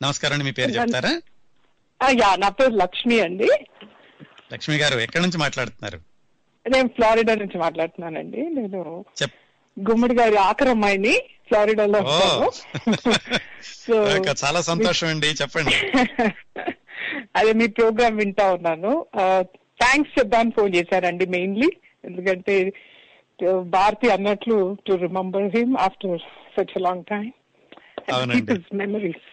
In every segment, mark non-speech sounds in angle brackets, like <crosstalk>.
నమస్కారం మీ పేరు చెప్తారా? యా నా పేరు లక్ష్మి అండి. లక్ష్మి గారు ఎక్కడి నుంచి మాట్లాడుతున్నారు? నేను ఫ్లారిడా నుంచి మాట్లాడుతున్నానండి. నేను గుమ్మడి గారి ఆఖరి అమ్మాయిని ఫ్లారిడాలో <laughs> సో చాలా సంతోషం అండి చెప్పండి. <laughs> అదే మీ ప్రోగ్రామ్ వింటా ఉన్నాను. థ్యాంక్స్ చెప్దామని ఫోన్ చేశారండి మెయిన్లీ ఎందుకంటే భారతి అన్నట్లు to remember him after such long time. Memories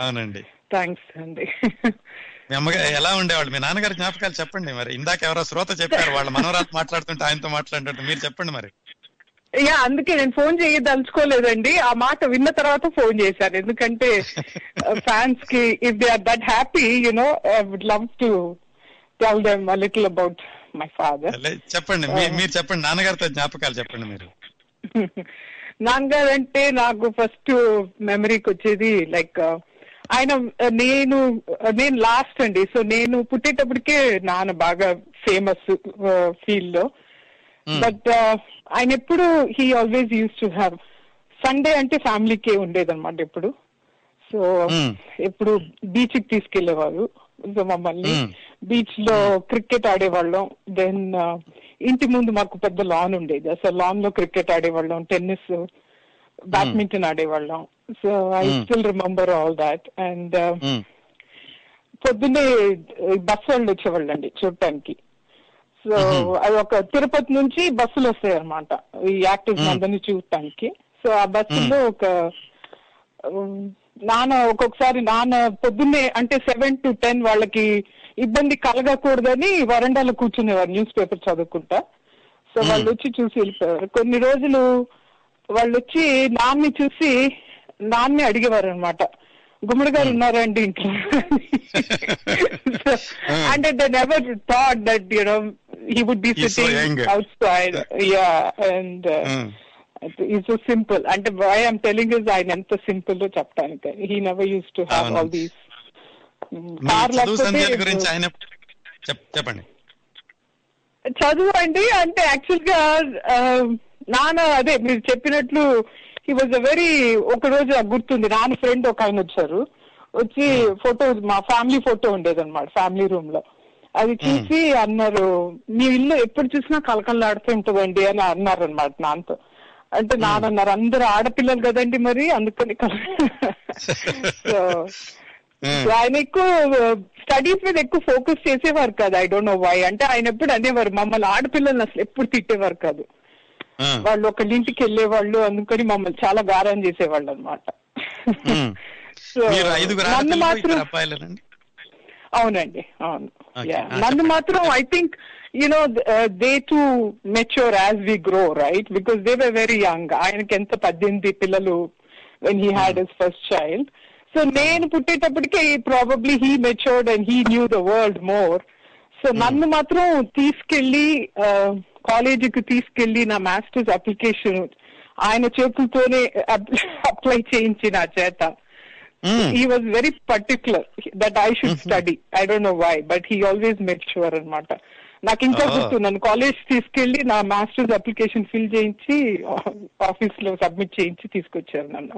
అవునండి. థ్యాంక్స్ అండి. మీ అమ్మగారు ఎలా ఉండేవాళ్ళు? మీ నాన్నగారి జ్ఞాపకాలు చెప్పండి మరి. ఇందాక ఎవరో శ్రోత చెప్పారు వాళ్ళ మనవరాలు మాట్లాడుతుంటే ఆయనతో మాట్లాడుతుంటే మీరు చెప్పండి మరి. యా అందుకే నేను ఫోన్ చేయదలుచుకోలేదండి. ఆ మాట విన్న తర్వాత ఫోన్ చేశాను. ఎందుకంటే ఫ్యాన్స్కి if they are that happy you know I would love to tell them a little about my father చెప్పండి. మీ- మీరు చెప్పండి. నాన్నగారితో జ్ఞాపకాలు చెప్పండి మీరు. <laughs> నాన్నగారు అంటే నాకు ఫస్ట్ మెమరీకి వచ్చేది లైక్ ఆయన uh, నేను uh, నేను లాస్ట్ అండి సో నేను పుట్టేటప్పటికే నాన్న బాగా ఫేమస్ ఫీల్డ్లో Hmm. బట్ ఆయన ఎప్పుడు he always used to have Sunday అంటే ఫ్యామిలీకే ఉండేదన్నమాట ఎప్పుడు సో Hmm. ఎప్పుడు బీచ్కి తీసుకెళ్ళేవారు సో మమ్మల్ని Hmm. బీచ్లో క్రికెట్ ఆడేవాళ్ళం దెన్ ఇంటి ముందు మాకు పెద్ద లాన్ ఉండేది. అసలు లాన్లో క్రికెట్ ఆడేవాళ్ళం టెన్నిస్ బ్యాడ్మింటన్ ఆడేవాళ్ళం. So I Hmm. Still remember all that and పొద్దున్నే బస్ వాళ్ళు వచ్చేవాళ్ళండి చూడటానికి సో Mhm. అది ఒక తిరుపతి నుంచి బస్సులు వస్తాయి అనమాట ఈ Mm. అందరినీ చూడటానికి సో ఆ బస్సులో ఒక నాన్న ఒక్కొక్కసారి నాన్న పొద్దున్నే అంటే సెవెన్ టు టెన్ వాళ్ళకి ఇబ్బంది కలగకూడదని వరండాలో కూర్చునేవారు న్యూస్ పేపర్ చదువుకుంటా. సో. వాళ్ళు వచ్చి చూసి వెళ్ళిపోయారు కొన్ని రోజులు వాళ్ళు వచ్చి నాన్ని చూసి నాన్నే అడిగేవారు అనమాట గుమ్మడి గారు ఉన్నారండి ఇంట్లో. అంటే they never thought that you know he would be. Sitting outside yeah and. Is so simple అంటే వై ఐఎమ్ టెలింగ్ ఇస్ ఆయన ఎంత సింపుల్ చెప్పడానికి హీ నెవర్ యూస్ టు అవును. ఆల్ దీస్ గురించి ఆయన చెప్పండి. చదువు అండి అంటే యాక్చువల్గా ఆ, నాన్న అదే మీరు చెప్పినట్లు హీ వాజ్ అ వెరీ ఒక రోజు గుర్తుంది నాన్న ఫ్రెండ్ ఒక ఆయన వచ్చారు. వచ్చి ఫోటో మా ఫ్యామిలీ ఫోటో ఉండేది అనమాట ఫ్యామిలీ రూమ్లో. అది చూసి అన్నారు మీ ఇల్లు ఎప్పుడు చూసినా కలకల్లాడుతూ ఉంటుందండి అని అన్నారు అనమాట నాన్నతో. అంటే నాన్న అన్నారు అందరు ఆడపిల్లలు కదండి మరి అందుకని <laughs> సో ఆయన ఎక్కువ స్టడీస్ మీద ఎక్కువ ఫోకస్ చేసేవారు కాదు. I don't know why. అంటే ఆయన ఎప్పుడు అనేవారు మమ్మల్ని ఆడపిల్లల్ని అసలు ఎప్పుడు తిట్టేవారు కాదు. వాళ్ళు ఒకళ్ళ ఇంటికి వెళ్ళేవాళ్ళు అందుకని మమ్మల్ని చాలా గారం చేసేవాళ్ళు అనమాట <laughs> నన్ను మాత్రం అవునండి అవును. నన్ను. మాత్రం I think you know they to mature as we grow right because they were very young ఆయనకి ఎంత పద్దెనిమిది పిల్లలు when he had his first child so నేను పుట్టేటప్పటికే probably he matured and he knew the world more so నన్ను మాత్రం తీసుకెళ్ళి కాలేజీకి తీసుకెళ్ళి నా మాస్టర్స్ అప్లికేషన్ ఆయన చేతులతోనే అప్లై చేయించి నా చేత ఉమ్, he was very particular that I should study. I don't know why, but he always made sure అనమాట నాకు ఇంకా Oh. గుర్తు నన్ను కాలేజ్ తీసుకెళ్ళి నా మాస్టర్స్ అప్లికేషన్ ఫిల్ చేయించి ఆఫీస్లో సబ్మిట్ చేయించి తీసుకొచ్చారు నన్ను.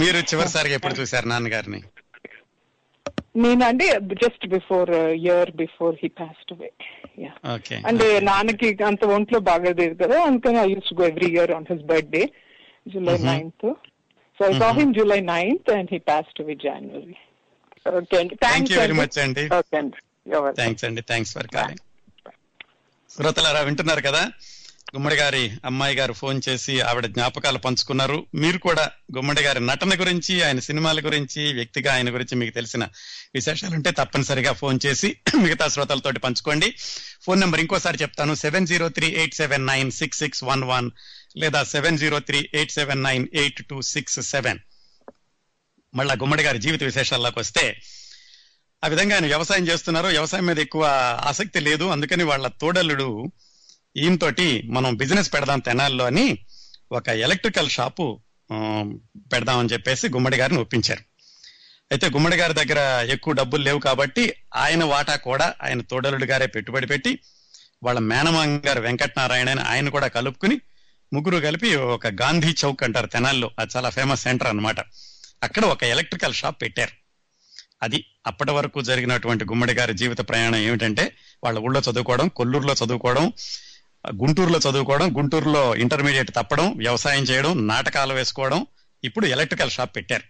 మీరు చివరిసారిగా ఎప్పుడు చూశారు నాన్నగారిని? నేనంటే just before year before he passed away అంటే నాన్నకి అంత ఒంట్లో బాగలేదు కదా అందుకని I use go every year on his birthday July. Ninth so I saw him July ninth and he passed away January okay అండి. థ్యాంక్ యూ వెరీ మచ్ అండి. Okay అండి. ఎవరు థ్యాంక్స్ అండి. థ్యాంక్స్ ఫర్ కాలింగ్ శ్రోతలారా వింటున్నారు కదా? గుమ్మడి గారి అమ్మాయి గారు ఫోన్ చేసి ఆవిడ జ్ఞాపకాలు పంచుకున్నారు. మీరు కూడా గుమ్మడి గారి నటన గురించి ఆయన సినిమాల గురించి వ్యక్తిగా ఆయన గురించి మీకు తెలిసిన విశేషాలు ఉంటే తప్పనిసరిగా ఫోన్ చేసి <clears throat> మిగతా శ్రోతలతోటి పంచుకోండి. ఫోన్ నెంబర్ ఇంకోసారి చెప్తాను. Seven zero three eight seven nine six six one one లేదా seven zero three eight seven nine eight two six seven. మళ్ళా గుమ్మడి గారి జీవిత విశేషాల్లోకి వస్తే ఆ విధంగా ఆయన వ్యవసాయం చేస్తున్నారు. వ్యవసాయం మీద ఎక్కువ ఆసక్తి లేదు. అందుకని వాళ్ళ తోడల్లుడు ఈయనతోటి మనం బిజినెస్ పెడదాం తెనాల్లో అని ఒక ఎలక్ట్రికల్ షాపు పెడదామని చెప్పేసి గుమ్మడి గారిని ఒప్పించారు. అయితే గుమ్మడి గారి దగ్గర ఎక్కువ డబ్బులు లేవు కాబట్టి ఆయన వాటా కూడా ఆయన తోడలుడు గారే పెట్టుబడి పెట్టి వాళ్ళ మేనమాంగ గారు వెంకటనారాయణ అని ఆయన కూడా కలుపుకుని ముగ్గురు కలిపి ఒక గాంధీ చౌక్ అంటారు తెనాల్లో. అది చాలా ఫేమస్ సెంటర్ అన్నమాట. అక్కడ ఒక ఎలక్ట్రికల్ షాప్ పెట్టారు. అది అప్పటి వరకు జరిగినటువంటి గుమ్మడి గారి జీవిత ప్రయాణం ఏమిటంటే వాళ్ళ ఊళ్ళో చదువుకోవడం కొల్లూరులో చదువుకోవడం గుంటూరులో చదువుకోవడం గుంటూరులో ఇంటర్మీడియట్ తప్పడం వ్యవసాయం చేయడం నాటకాలు వేసుకోవడం ఇప్పుడు ఎలక్ట్రికల్ షాప్ పెట్టారు.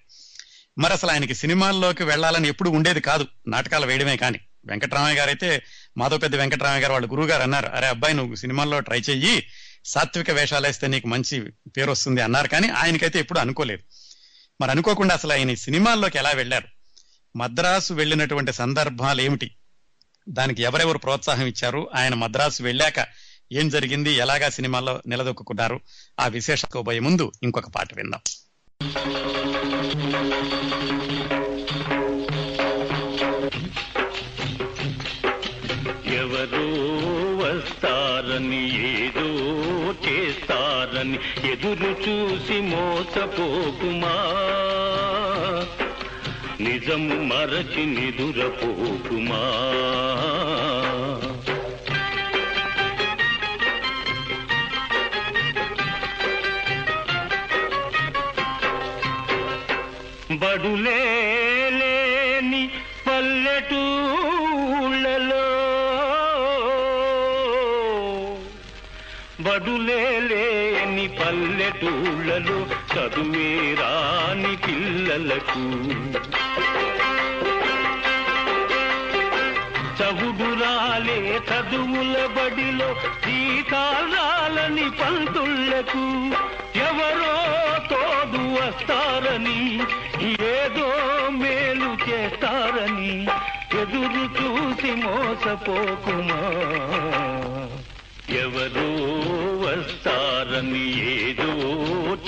మరి అసలు ఆయనకి సినిమాల్లోకి వెళ్ళాలని ఎప్పుడు ఉండేది కాదు నాటకాలు వేయడమే కానీ. వెంకటరామయ్య గారు అయితే మాధవ పెద్ద వెంకటరామయ్య గారు వాళ్ళ గురువు గారు అన్నారు అరే అబ్బాయి నువ్వు సినిమాల్లో ట్రై చెయ్యి సాత్విక వేషాలు వేస్తే నీకు మంచి పేరు వస్తుంది అన్నారు. కానీ ఆయనకైతే ఎప్పుడు అనుకోలేదు. మరి అనుకోకుండా అసలు ఆయన సినిమాల్లోకి ఎలా వెళ్ళారు? మద్రాసు వెళ్ళినటువంటి సందర్భాలు ఏమిటి? దానికి ఎవరెవరు ప్రోత్సాహం ఇచ్చారు? ఆయన మద్రాసు వెళ్ళాక ఏం జరిగింది? ఎలాగా సినిమాల్లో నిలదొక్కున్నారు ఆ విశేషకోబోయే ముందు ఇంకొక పాట విందాం. ఎవరో వస్తారని ఏదో చేస్తారని ఎదురు చూసి మోసపోకుమా? నిజము మరచి నిదురపోకుమా? బడులేని పల్లెటూళ్ళలో చదువే రాని పిల్లలకు. చవుడురాలే చదువుల బడిలో సీతారాలని పంతుళ్ళకు. ఎవరో తోడు వస్తారని ఏదో మేలు చేస్తారని ఎదురు చూసి మోసపోకుమా. ఎవరో వస్తారని ఏదో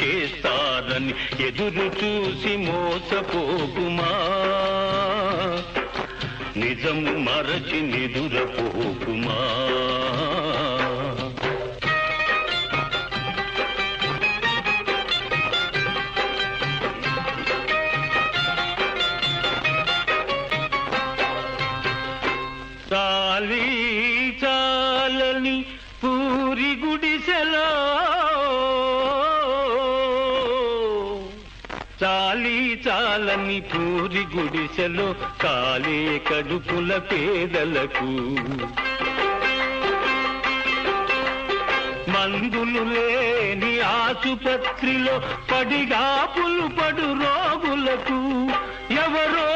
చేస్తారని ఎదురు చూసి మోసపోకుమా? నిజము మరచి నిదురపోకుమా? గుడిసెలో కాలే కడుపుల పేదలకు. మందులు లేని ఆసుపత్రిలో పడిగాపులు పడు రోగులకు. ఎవరో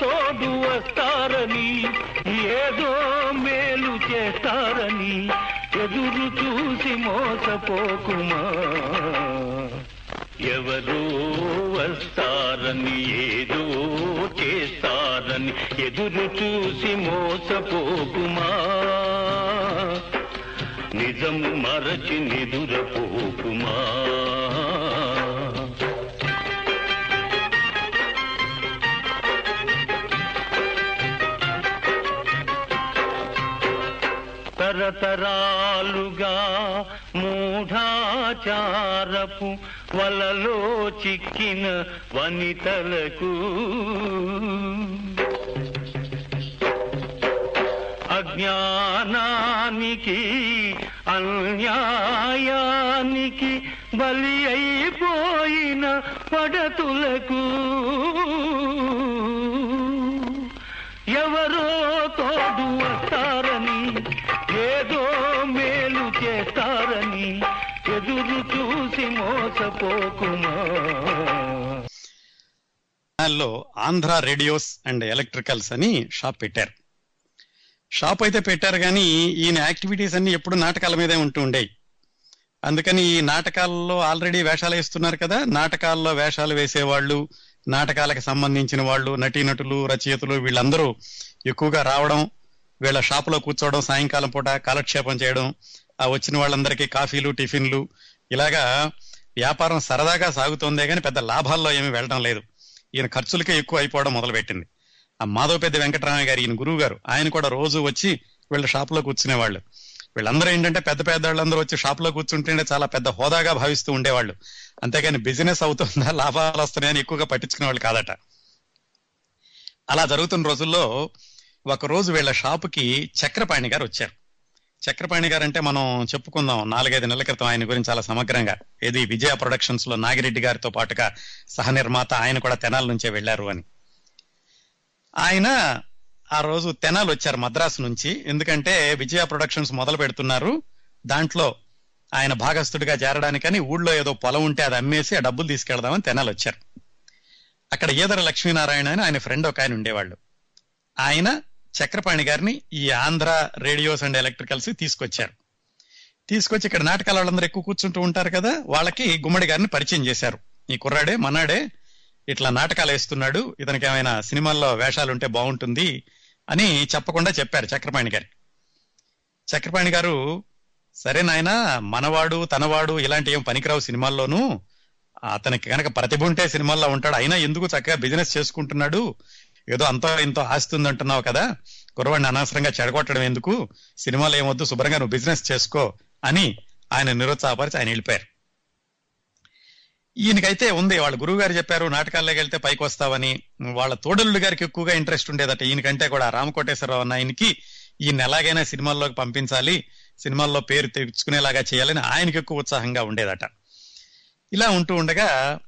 తోడు వస్తారని ఏదో మేలు చేస్తారని ఎదురు చూసి మోసపోకుమా. ఎవరో వస్తారని ఏదో చేస్తారని ఎదురు చూసి మోసపోకుమా? నిజము మరచి నిదురపోకుమా? తరతరాలుగా మూఢాచారపు వలలో చిక్కిన వనితలకు అజ్ఞానానికి అన్యాయానికి బలి అయిపోయిన పడతులకు ఎవరో తోడు వస్తారని ఏదో మేలు చేస్తారని ఎదురు చూసి మోసపోకుమా. లో ఆంధ్ర రేడియోస్ అండ్ ఎలక్ట్రికల్స్ అని షాప్ పెట్టారు. షాప్ అయితే పెట్టారు కానీ ఈయన యాక్టివిటీస్ అన్ని ఎప్పుడు నాటకాల మీదే ఉంటూ ఉండేవి. అందుకని ఈ నాటకాల్లో ఆల్రెడీ వేషాలు వేస్తున్నారు కదా నాటకాల్లో వేషాలు వేసేవాళ్ళు నాటకాలకు సంబంధించిన వాళ్ళు నటీనటులు రచయితలు వీళ్ళందరూ ఎక్కువగా రావడం వీళ్ళ షాపులో కూర్చోవడం సాయంకాలం పూట కాలక్షేపం చేయడం ఆ వచ్చిన వాళ్ళందరికీ కాఫీలు టిఫిన్లు ఇలాగా వ్యాపారం సరదాగా సాగుతోందే కానీ పెద్ద లాభాల్లో ఏమీ వెళ్ళడం లేదు. ఈయన ఖర్చులకే ఎక్కువ అయిపోవడం మొదలుపెట్టింది. ఆ మాధవ పెద్ద వెంకటరామయ్య గారు ఈయన గురువు గారు ఆయన కూడా రోజు వచ్చి వీళ్ళ షాప్లో కూర్చునేవాళ్ళు. వీళ్ళందరూ ఏంటంటే పెద్ద పెద్ద వాళ్ళందరూ వచ్చి షాప్లో కూర్చుంటేనే చాలా పెద్ద హోదాగా భావిస్తూ ఉండేవాళ్ళు. అంతేగాని బిజినెస్ అవుతుందా లాభాలు వస్తున్నాయని ఎక్కువగా పట్టించుకునే వాళ్ళు కాదట. అలా జరుగుతున్న రోజుల్లో ఒక రోజు వీళ్ళ షాపుకి చక్రపాణి గారు వచ్చారు. చక్రపాణి గారు అంటే మనం చెప్పుకుందాం. నాలుగైదు నెలల క్రితం ఆయన గురించి చాలా సమగ్రంగా. ఏది విజయ ప్రొడక్షన్స్లో నాగిరెడ్డి గారితో పాటుగా సహ నిర్మాత ఆయన కూడా తెనాల నుంచే వెళ్ళారు అని. ఆయన ఆ రోజు తెనాలు వచ్చారు మద్రాసు నుంచి. ఎందుకంటే విజయ ప్రొడక్షన్స్ మొదలు పెడుతున్నారు. దాంట్లో ఆయన భాగస్థుడిగా చేరడానికని ఊళ్ళో ఏదో పొలం ఉంటే అది అమ్మేసి ఆ డబ్బులు తీసుకెళ్దామని తెనాలు వచ్చారు. అక్కడ ఈదర లక్ష్మీనారాయణ అని ఆయన ఫ్రెండ్ ఒక ఆయన ఉండేవాళ్ళు. ఆయన చక్రపాణి గారిని ఈ ఆంధ్ర రేడియోస్ అండ్ ఎలక్ట్రికల్స్ తీసుకొచ్చారు. తీసుకొచ్చి ఇక్కడ నాటకాల వాళ్ళందరూ ఎక్కువ కూర్చుంటూ ఉంటారు కదా వాళ్ళకి గుమ్మడి గారిని పరిచయం చేశారు. ఈ కుర్రాడే మనాడే ఇట్లా నాటకాలు వేస్తున్నాడు ఇతనికి ఏమైనా సినిమాల్లో వేషాలు ఉంటే బాగుంటుంది అని చెప్పకుండా చెప్పారు చక్రపాణి గారి. చక్రపాణి గారు సరే నాయన మనవాడు తనవాడు ఇలాంటి ఏం పనికిరావు సినిమాల్లోనూ. అతనికి కనుక ప్రతిభ ఉంటే సినిమాల్లో ఉంటాడు. అయినా ఎందుకు చక్కగా బిజినెస్ చేసుకుంటున్నాడు? ఏదో అంత ఇంత ఆస్తి ఉంది అంటున్నావు కదా? కుర్రవాడిని అనవసరంగా చెడగొట్టడం ఎందుకు? సినిమాలు ఏమొద్దు శుభ్రంగా నువ్వు బిజినెస్ చేసుకో అని ఆయన నిరుత్సాహపరిచి ఆయన వెళ్ళిపోయారు. ఈయనకైతే ఉంది వాళ్ళ గురువు గారు చెప్పారు నాటకాల్లోకి వెళ్తే పైకి వస్తావని. వాళ్ళ తోడలుడు గారికి ఎక్కువగా ఇంట్రెస్ట్ ఉండేదట. ఈయనకంటే కూడా రామకోటేశ్వరరావు అన్న ఆయనకి ఈయన ఎలాగైనా సినిమాల్లోకి పంపించాలి సినిమాల్లో పేరు తెచ్చుకునేలాగా చేయాలని ఆయనకి ఎక్కువ ఉత్సాహంగా ఉండేదట. ఇలా ఉంటూ ఉండగా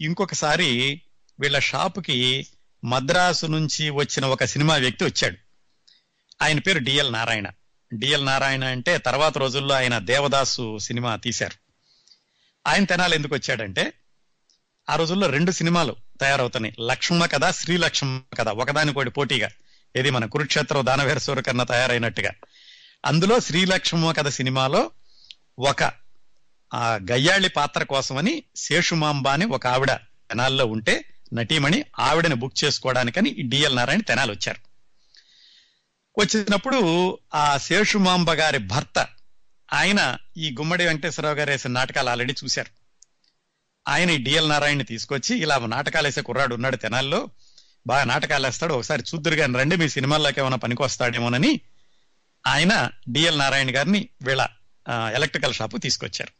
ఇంకొకసారి వీళ్ళ షాపుకి మద్రాసు నుంచి వచ్చిన ఒక సినిమా వ్యక్తి వచ్చాడు. ఆయన పేరు డిఎల్ నారాయణ. డిఎల్ నారాయణ అంటే తర్వాత రోజుల్లో ఆయన దేవదాసు సినిమా తీశారు. ఆయన తెనాలి ఎందుకు వచ్చాడంటే ఆ రోజుల్లో రెండు సినిమాలు తయారవుతున్నాయి. లక్ష్మ కథ శ్రీ లక్ష్మ కథ. ఒకదానికోటి పోటీగా. ఇది మన కురుక్షేత్రం దానవేర సూరకర్ణ తయారైనట్టుగా. అందులో శ్రీ లక్ష్మ కథ సినిమాలో ఒక ఆ గయ్యాళి పాత్ర కోసమని శేషుమాంబ అని ఒక ఆవిడ తెనాల్లో ఉంటే నటీమణి ఆవిడని బుక్ చేసుకోవడానికని ఈ డిఎల్ నారాయణ తెనాలి వచ్చారు వచ్చినప్పుడు ఆ శేషుమాంబ గారి భర్త ఆయన ఈ గుమ్మడి వెంకటేశ్వరరావు గారు వేసిన నాటకాలు ఆల్రెడీ చూశారు. ఆయన ఈ డిఎల్ నారాయణని తీసుకొచ్చి ఇలా నాటకాలు వేసే కుర్రాడు ఉన్నాడు తెనాల్లో బాగా నాటకాలు వేస్తాడు ఒకసారి చూద్దరు కానీ రండి మీ సినిమాల్లోకి ఏమైనా పనికి వస్తాడేమోనని ఆయన డిఎల్ నారాయణ గారిని వీళ్ళ ఎలక్ట్రికల్ షాపు తీసుకొచ్చారు.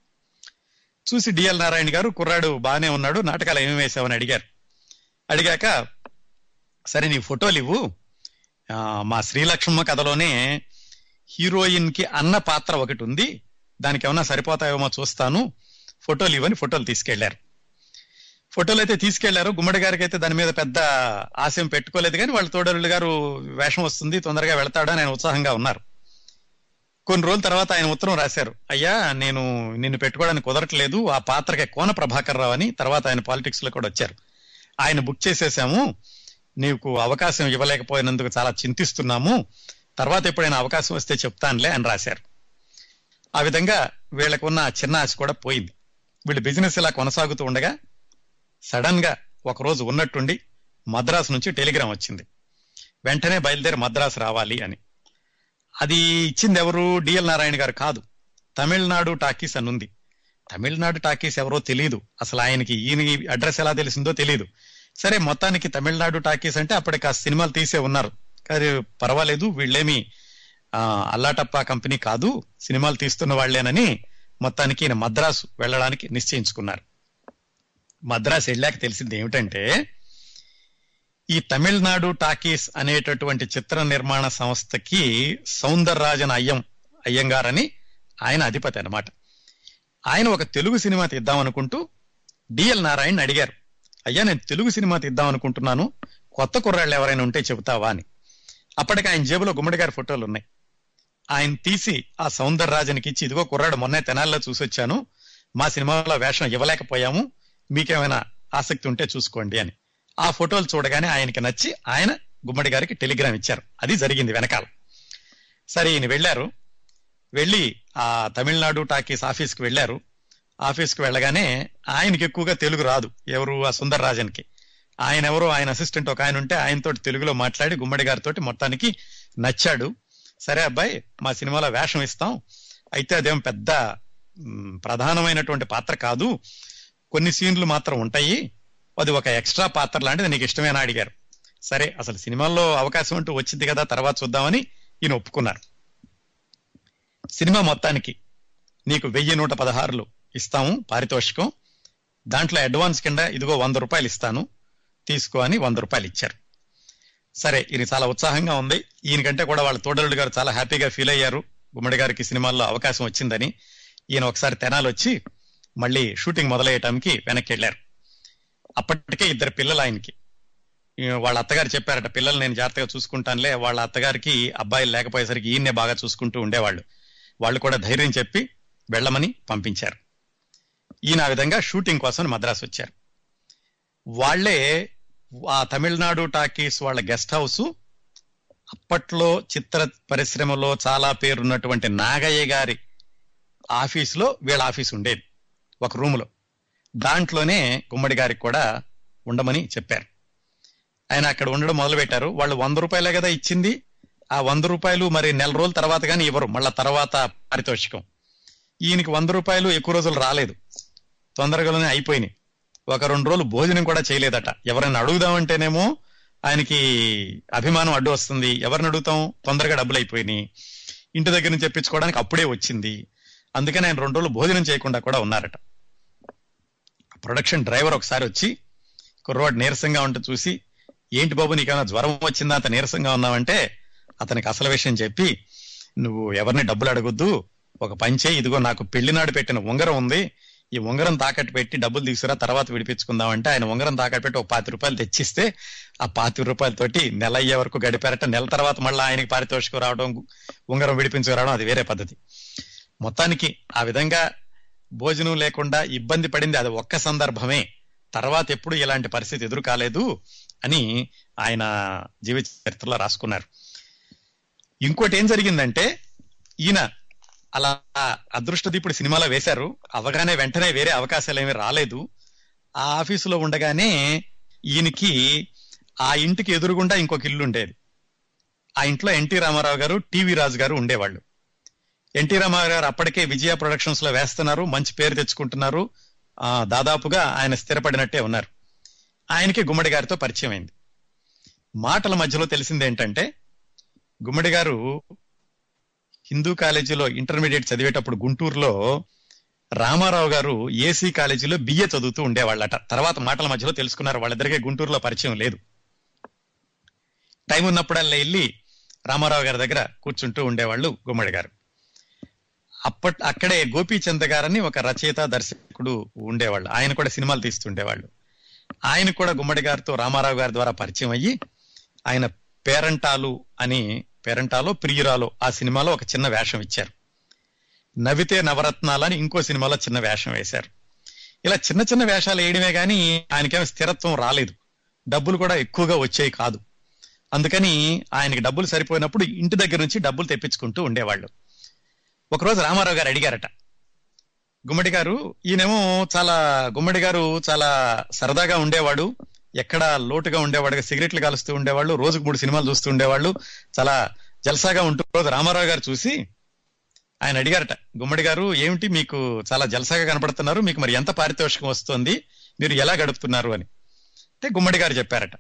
చూసి డిఎల్ నారాయణ గారు కుర్రాడు బాగానే ఉన్నాడు నాటకాలు ఏమేమి వేసావని అడిగారు. అడిగాక సరే నీ ఫోటోలు ఇవ్వు. మా శ్రీలక్ష్మ కథలోనే హీరోయిన్కి అన్న పాత్ర ఒకటి ఉంది దానికి ఏమన్నా సరిపోతాయేమో చూస్తాను. ఫోటోలు ఇవ్వని ఫోటోలు తీసుకెళ్ళారు. ఫోటోలు అయితే తీసుకెళ్ళారు. గుమ్మడి గారికి అయితే దాని మీద పెద్ద ఆశయం పెట్టుకోలేదు కానీ వాళ్ళ తోడరులు గారు వేషం వస్తుంది తొందరగా వెళ్తాడా ఆయన ఉత్సాహంగా ఉన్నారు. కొన్ని రోజుల తర్వాత ఆయన ఉత్తరం రాశారు. అయ్యా నేను నిన్ను పెట్టుకోవడానికి కుదరట్లేదు. ఆ పాత్రకి కోన ప్రభాకర్ రావు అని తర్వాత ఆయన పాలిటిక్స్లో కూడా వచ్చారు. ఆయన బుక్ చేసేసాము. నీకు అవకాశం ఇవ్వలేకపోయినందుకు చాలా చింతిస్తున్నాము. తర్వాత ఎప్పుడైనా అవకాశం వస్తే చెప్తానులే అని రాశారు. ఆ విధంగా వీళ్ళకున్న చిన్న ఆశ కూడా పోయింది. వీళ్ళు బిజినెస్ ఇలా కొనసాగుతూ ఉండగా సడన్గా ఒకరోజు ఉన్నట్టుండి మద్రాసు నుంచి టెలిగ్రామ్ వచ్చింది. వెంటనే బయలుదేరి మద్రాసు రావాలి అని. అది ఇచ్చింది ఎవరు? డిఎల్ నారాయణ గారు కాదు. తమిళనాడు టాకీస్ అని ఉంది. తమిళనాడు టాకీస్ ఎవరో తెలియదు అసలు ఆయనకి ఈయన అడ్రస్ ఎలా తెలిసిందో తెలియదు సరే మొత్తానికి తమిళనాడు టాకీస్ అంటే అప్పటికి ఆ సినిమాలు తీసే ఉన్నారు. కానీ పర్వాలేదు వీళ్ళేమి అల్లాటప్ప కంపెనీ కాదు సినిమాలు తీస్తున్న వాళ్ళేనని మొత్తానికి ఈయన మద్రాసు వెళ్ళడానికి నిశ్చయించుకున్నారు. మద్రాసు వెళ్ళాక తెలిసింది ఏమిటంటే ఈ తమిళనాడు టాకీస్ అనేటటువంటి చిత్ర నిర్మాణ సంస్థకి సౌందరరాజన్ అయ్యం అయ్యంగారని ఆయన అధిపతి అన్నమాట. ఆయన ఒక తెలుగు సినిమా తీద్దాం అనుకుంటూ డిఎల్ నారాయణ అడిగారు. అయ్యా నేను తెలుగు సినిమా తీద్దాం అనుకుంటున్నాను కొత్త కుర్రాళ్ళు ఎవరైనా ఉంటే చెబుతావా? అని. అప్పటికి ఆయన జేబులో గుమ్మడి గారి ఫోటోలు ఉన్నాయి. ఆయన తీసి ఆ సౌందరరాజన్కి ఇచ్చి ఇదిగో కుర్రాడు మొన్నే తెనాల్లో చూసొచ్చాను. మా సినిమాలో వేషం ఇవ్వలేకపోయాము. మీకేమైనా ఆసక్తి ఉంటే చూసుకోండి అని. ఆ ఫోటోలు చూడగానే ఆయనకి నచ్చి ఆయన గుమ్మడి గారికి టెలిగ్రామ్ ఇచ్చారు. అది జరిగింది వెనకాల. సరే ఈయన వెళ్ళారు. వెళ్ళి ఆ తమిళనాడు టాకీస్ ఆఫీస్కి వెళ్ళారు. ఆఫీస్కి వెళ్ళగానే ఆయనకి ఎక్కువగా తెలుగు రాదు. ఎవరు? ఆ సుందర్ రాజన్కి ఆయన ఎవరో? ఆయన అసిస్టెంట్ ఒక ఆయన ఉంటే ఆయనతో తెలుగులో మాట్లాడి గుమ్మడి గారితో మొత్తానికి నచ్చాడు. సరే అబ్బాయి మా సినిమాలో వేషం ఇస్తాం. అయితే అదేం పెద్ద ప్రధానమైనటువంటి పాత్ర కాదు. కొన్ని సీన్లు మాత్రం ఉంటాయి. అది ఒక ఎక్స్ట్రా పాత్ర లాంటిది నీకు ఇష్టమేనా అడిగారు. సరే అసలు సినిమాల్లో అవకాశం అంటూ వచ్చింది కదా తర్వాత చూద్దామని ఈయన ఒప్పుకున్నారు. సినిమా మొత్తానికి నీకు వెయ్యి నూట పదహారులు ఇస్తాము పారితోషికం. దాంట్లో అడ్వాన్స్ కింద ఇదిగో వంద రూపాయలు ఇస్తాను తీసుకో అని వంద రూపాయలు ఇచ్చారు. సరే ఈయన చాలా ఉత్సాహంగా ఉంది. ఈయనకంటే కూడా వాళ్ళ తోడలుడు గారు చాలా హ్యాపీగా ఫీల్ అయ్యారు. గుమ్మడి గారికి సినిమాల్లో అవకాశం వచ్చిందని ఈయన ఒకసారి తెనాలు వచ్చి మళ్ళీ షూటింగ్ మొదలయ్యటానికి వెనక్కి వెళ్ళారు అప్పటికే ఇద్దరు పిల్లలు ఆయనకి. వాళ్ళ అత్తగారు చెప్పారట పిల్లలు నేను జాగ్రత్తగా చూసుకుంటానులే. వాళ్ళ అత్తగారికి అబ్బాయిలు లేకపోయేసరికి ఈయన్నే బాగా చూసుకుంటూ ఉండేవాళ్ళు. వాళ్ళు కూడా ధైర్యం చెప్పి వెళ్ళమని పంపించారు. ఈయన ఆ విధంగా షూటింగ్ కోసం మద్రాసు వచ్చారు. వాళ్ళే ఆ తమిళనాడు టాకీస్ వాళ్ళ గెస్ట్ హౌస్ అప్పట్లో చిత్ర పరిశ్రమలో చాలా పేరున్నటువంటి నాగయ్య గారి ఆఫీసులో వీళ్ళ ఆఫీస్ ఉండేది ఒక రూములో. దాంట్లోనే గుమ్మడి గారికి కూడా ఉండమని చెప్పారు. ఆయన అక్కడ ఉండడం మొదలు పెట్టారు వాళ్ళు వంద రూపాయలే కదా ఇచ్చింది ఆ వంద రూపాయలు మరి నెల రోజుల తర్వాత కానీ ఇవ్వరు. మళ్ళా తర్వాత పారితోషికం. ఈయనకి వంద రూపాయలు ఎక్కువ రోజులు రాలేదు. తొందరగానే అయిపోయినాయి. ఒక రెండు రోజులు భోజనం కూడా చేయలేదట. ఎవరైనా అడుగుదామంటేనేమో ఆయనకి అభిమానం అడ్డు వస్తుంది. ఎవరిని అడుగుతాం? తొందరగా డబ్బులు అయిపోయినాయి. ఇంటి దగ్గర నుంచి తెప్పించుకోవడానికి అప్పుడే వచ్చింది. అందుకని ఆయన రెండు రోజులు భోజనం చేయకుండా కూడా ఉన్నారట. ప్రొడక్షన్ డ్రైవర్ ఒకసారి వచ్చి కుర్రవాడు నీరసంగా ఉంటే చూసి ఏంటి బాబు నీకేమైనా జ్వరం వచ్చిందా? అంత నీరసంగా ఉన్నావంటే అతనికి అసలు విషయం చెప్పి నువ్వు ఎవరిని డబ్బులు అడగొద్దు ఒక పంచే ఇదిగో నాకు పెళ్ళినాడు పెట్టిన ఉంగరం ఉంది ఈ ఉంగరం తాకట్టు పెట్టి డబ్బులు తీసుకురా తర్వాత విడిపించుకుందామంటే ఆయన ఉంగరం తాకట్టు పెట్టి ఒక పాతి రూపాయలు తెచ్చిస్తే ఆ పాతి రూపాయలతోటి నెల అయ్యే వరకు గడిపారట నెల తర్వాత మళ్ళీ ఆయనకి పారితోషికం రావడం ఉంగరం విడిపించుకురావడం అది వేరే పద్ధతి. మొత్తానికి ఆ విధంగా భోజనం లేకుండా ఇబ్బంది పడింది అది ఒక్క సందర్భమే. తర్వాత ఎప్పుడు ఇలాంటి పరిస్థితి ఎదురు కాలేదు అని ఆయన జీవిత చరిత్రలో రాసుకున్నారు. ఇంకోటి ఏం జరిగిందంటే ఈయన అలా అదృష్ట దీపుడు సినిమాలో వేశారు. అవగానే వెంటనే వేరే అవకాశాలు ఏమీ రాలేదు. ఆ ఆఫీసులో ఉండగానే ఈయనకి ఆ ఇంటికి ఎదురుగుండా ఇంకొక ఇల్లు ఉండేది. ఆ ఇంట్లో ఎన్టీ రామారావు గారు టీవీ రాజు గారు ఉండేవాళ్ళు. ఎన్టీ రామారావు గారు అప్పటికే విజయ ప్రొడక్షన్స్లో వేస్తున్నారు మంచి పేరు తెచ్చుకుంటున్నారు. దాదాపుగా ఆయన స్థిరపడినట్టే ఉన్నారు. ఆయనకి గుమ్మడి గారితో పరిచయం అయింది మాటల మధ్యలో తెలిసింది ఏంటంటే గుమ్మడి గారు హిందూ కాలేజీలో ఇంటర్మీడియట్ చదివేటప్పుడు గుంటూరులో రామారావు గారు ఏసీ కాలేజీలో బిఏ చదువుతూ ఉండేవాళ్ళట. తర్వాత మాటల మధ్యలో తెలుసుకున్నారు వాళ్ళిద్దరికీ గుంటూరులో పరిచయం లేదు. టైం ఉన్నప్పుడల్లా వెళ్ళి రామారావు గారి దగ్గర కూర్చుంటూ ఉండేవాళ్ళు గుమ్మడి గారు. అప్పట్ అక్కడే గోపీచంద్ గారని ఒక రచయిత దర్శకుడు ఉండేవాళ్ళు. ఆయన కూడా సినిమాలు తీస్తుండేవాళ్ళు. ఆయన కూడా గుమ్మడి గారితో రామారావు గారి ద్వారా పరిచయం అయ్యి ఆయన పేరంటాలు అని పేరంటాలో ప్రియురాలో ఆ సినిమాలో ఒక చిన్న వేషం ఇచ్చారు. నవితే నవరత్నాలని ఇంకో సినిమాలో చిన్న వేషం వేశారు. ఇలా చిన్న చిన్న వేషాలు వేయడమే కానీ ఆయనకేమో స్థిరత్వం రాలేదు. డబ్బులు కూడా ఎక్కువగా వచ్చేవి కాదు. అందుకని ఆయనకి డబ్బులు సరిపోయినప్పుడు ఇంటి దగ్గర నుంచి డబ్బులు తెప్పించుకుంటూ ఉండేవాళ్ళు. ఒకరోజు రామారావు గారు అడిగారట గుమ్మడి గారు ఈయనేమో చాలా గుమ్మడి గారు చాలా సరదాగా ఉండేవాడు. ఎక్కడ లోటుగా ఉండేవాడుగా సిగరెట్లు కాలుస్తూ ఉండేవాళ్ళు రోజుకు మూడు సినిమాలు చూస్తూ ఉండేవాళ్ళు. చాలా జలసాగా ఉంటూ రోజు రామారావు గారు చూసి ఆయన అడిగారట గుమ్మడి గారు ఏమిటి మీకు చాలా జలసాగా కనపడుతున్నారు మీకు మరి ఎంత పారితోషికం వస్తుంది మీరు ఎలా గడుపుతున్నారు అని. అంటే గుమ్మడి గారు చెప్పారట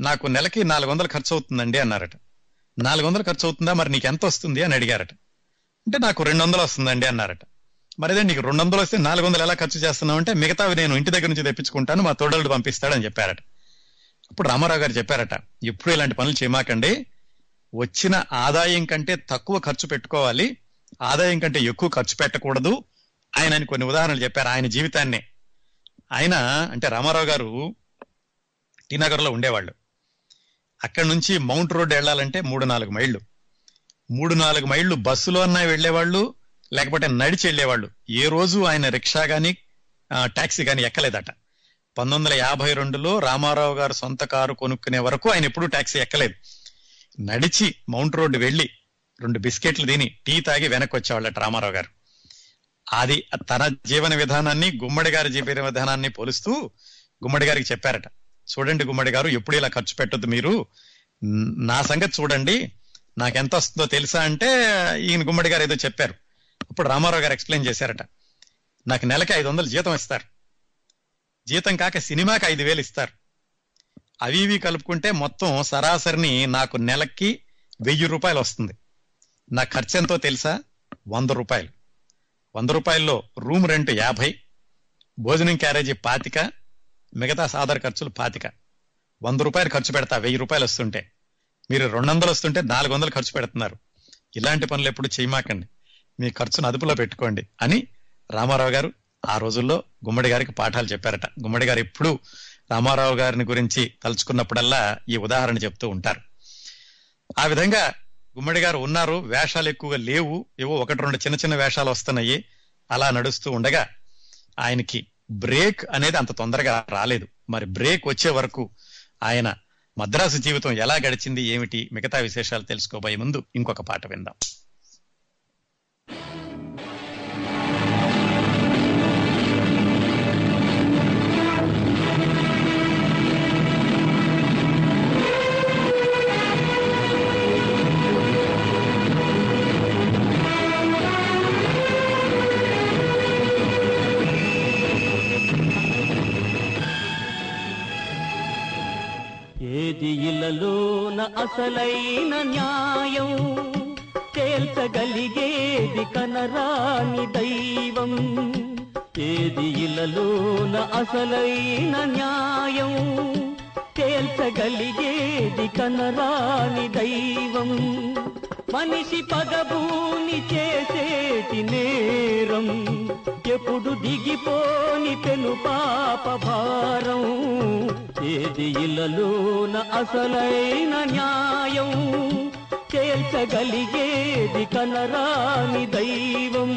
నాకు నెలకి నాలుగు వందలు ఖర్చు అవుతుందండి అన్నారట. నాలుగు వందలు ఖర్చు అవుతుందా మరి నీకు ఎంత వస్తుంది? అని అడిగారట. అంటే నాకు రెండు వందలు వస్తుందండి అన్నారట. మరి అదే నీకు రెండు వందలు వస్తే నాలుగు వందలు ఎలా ఖర్చు చేస్తున్నావు? అంటే మిగతావి నేను ఇంటి దగ్గర నుంచి తెప్పించుకుంటాను మా తోడలు పంపిస్తాడని చెప్పారట. అప్పుడు రామారావు గారు చెప్పారట ఎప్పుడు ఇలాంటి పనులు చేయమాకండి. వచ్చిన ఆదాయం కంటే తక్కువ ఖర్చు పెట్టుకోవాలి. ఆదాయం కంటే ఎక్కువ ఖర్చు పెట్టకూడదు. ఆయన ఆయన కొన్ని ఉదాహరణలు చెప్పారు ఆయన జీవితాన్నే. ఆయన అంటే రామారావు గారు టీనగర్లో ఉండేవాళ్ళు. అక్కడి నుంచి మౌంట్ రోడ్ వెళ్ళాలంటే మూడు నాలుగు మైళ్ళు. మూడు నాలుగు మైళ్ళు బస్సులో అన్నా వెళ్ళేవాళ్ళు లేకపోతే నడిచి వెళ్ళేవాళ్ళు. ఏ రోజు ఆయన రిక్షా కానీ ట్యాక్సీ కానీ ఎక్కలేదట. పంతొమ్మిది వందల యాభై రెండులో రామారావు గారు సొంత కారు కొనుక్కునే వరకు ఆయన ఎప్పుడూ టాక్సీ ఎక్కలేదు. నడిచి మౌంట్ రోడ్డు వెళ్ళి రెండు బిస్కెట్లు తిని టీ తాగి వెనక్కి వచ్చేవాళ్ళట రామారావు గారు. అది తన జీవన విధానాన్ని గుమ్మడి గారి జీవన విధానాన్ని పోలుస్తూ గుమ్మడి గారికి చెప్పారట. చూడండి గుమ్మడి గారు ఎప్పుడు ఇలా ఖర్చు పెట్టొద్దు మీరు. నా సంగతి చూడండి. నాకెంత వస్తుందో తెలుసా అంటే ఈయన గుమ్మడి గారు ఏదో చెప్పారు. అప్పుడు రామారావు గారు ఎక్స్ప్లెయిన్ చేశారట. నాకు నెలకి ఐదు వందలు జీతం ఇస్తారు. జీతం కాక సినిమాకి ఐదు వేలు ఇస్తారు. అవి ఇవి కలుపుకుంటే మొత్తం సరాసరిని నాకు నెలకి వెయ్యి రూపాయలు వస్తుంది. నా ఖర్చు ఎంతో తెలుసా? వంద రూపాయలు. వంద రూపాయల్లో రూమ్ రెంట్ యాభై భోజనం క్యారేజీ పాతిక మిగతా సాదర ఖర్చులు పాతిక. వంద రూపాయలు ఖర్చు పెడతా వెయ్యి రూపాయలు వస్తుంటే. మీరు రెండు వందలు వస్తుంటే నాలుగు వందలు ఖర్చు పెడుతున్నారు. ఇలాంటి పనులు ఎప్పుడు చేయమాకండి. మీ ఖర్చును అదుపులో పెట్టుకోండి అని రామారావు గారు ఆ రోజుల్లో గుమ్మడి గారికి పాఠాలు చెప్పారట. గుమ్మడి గారు ఎప్పుడు రామారావు గారిని గురించి తలుచుకున్నప్పుడల్లా ఈ ఉదాహరణ చెప్తూ ఉంటారు. ఆ విధంగా గుమ్మడి గారు ఉన్నారు వేషాలు ఎక్కువగా లేవు ఏవో ఒకటి రెండు చిన్న చిన్న వేషాలు వస్తున్నాయి అలా నడుస్తూ ఉండగా ఆయనకి బ్రేక్ అనేది అంత తొందరగా రాలేదు. మరి బ్రేక్ వచ్చే వరకు ఆయన మద్రాసు జీవితం ఎలా గడిచింది ఏమిటి మిగతా విశేషాలు తెలుసుకోబోయే ముందు ఇంకొక పాట విందాం. ఏది ఇలలోన అసలైన న్యాయం తేల్చగలిగేది కనరాని దైవం. ఏది ఇలలోన అసలైన న్యాయం తేల్చగలిగేది కనరాని దైవం. మనిషి పగబూని చేసేటి నేరం ఎప్పుడు దిగిపోని పెను పాప భారం. ఏది ఇలలోన అసలైన న్యాయం తేల్చగలిగేది కనరాని దైవం.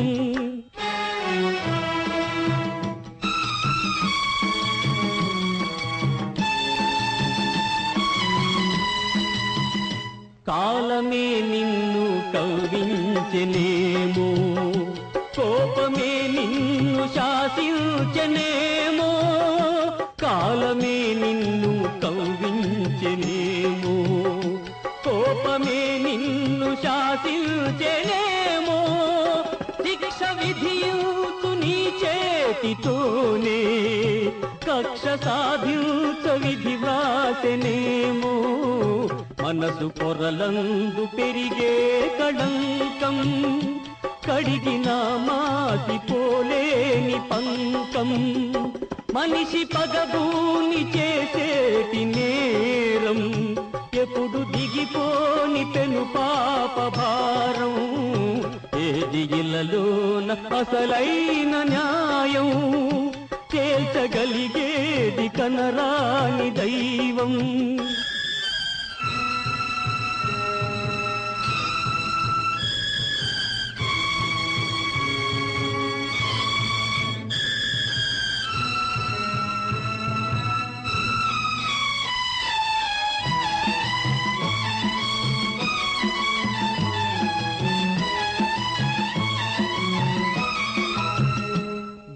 కోపమే నిన్ను కవ్వించనేమో కోపమే నిన్ను శాసించనేమో కాలమే నిన్ను కవ్వించనేమో కోపమే నిన్ను శాసించనేమో శిక్ష విధియుతు నీ చేతితోనే కక్ష సాధించ విధి వ్రాసెనేమో మనసు పొరలందు పెరిగే కళంకం కడిగిన మాటి పోలేని పంకం. మనిషి పగబూని చేసేటి నేరం ఎప్పుడు దిగిపోని పెను పాప భారం. ఏది ఇళ్ళలోన అసలైన న్యాయం తేల్చగలిగేది కనరాని దైవం.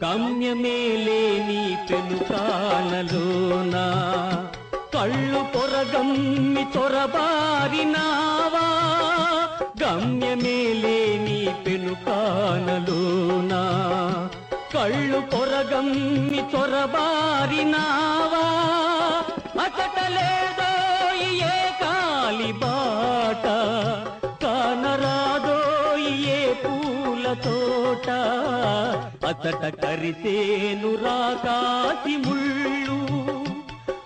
గమ్యమే లేని పెనుకానలోన కళ్ళు పొరగమ్మి తొరబారినావా? గమ్యమే లేని పెనుకానలోన కళ్ళు పొరగమ్మి తొరబారినావా? అతటలేదో ఏ కాలి బాట కానరాదో ఏ పూలతో తోట అతట కరిసేను రాకాసి ముళ్ళు.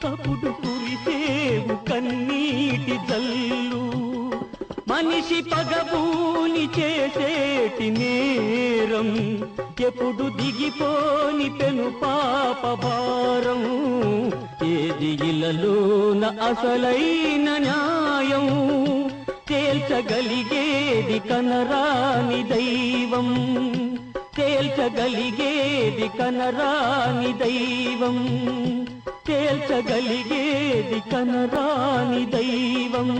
అప్పుడు కురిసేవు కన్నీటి జల్లు. మనిషి పగబూని చేసేటి నేరం ఎప్పుడు దిగిపోని పెను పాప భారం. ఏది ఇలలోన అసలైన న్యాయం తేల్చగలిగేది కనరాని దైవం. తేల్చగలిగేది కనరాని దైవం తేల్చగలిగేది కనరాని దైవం.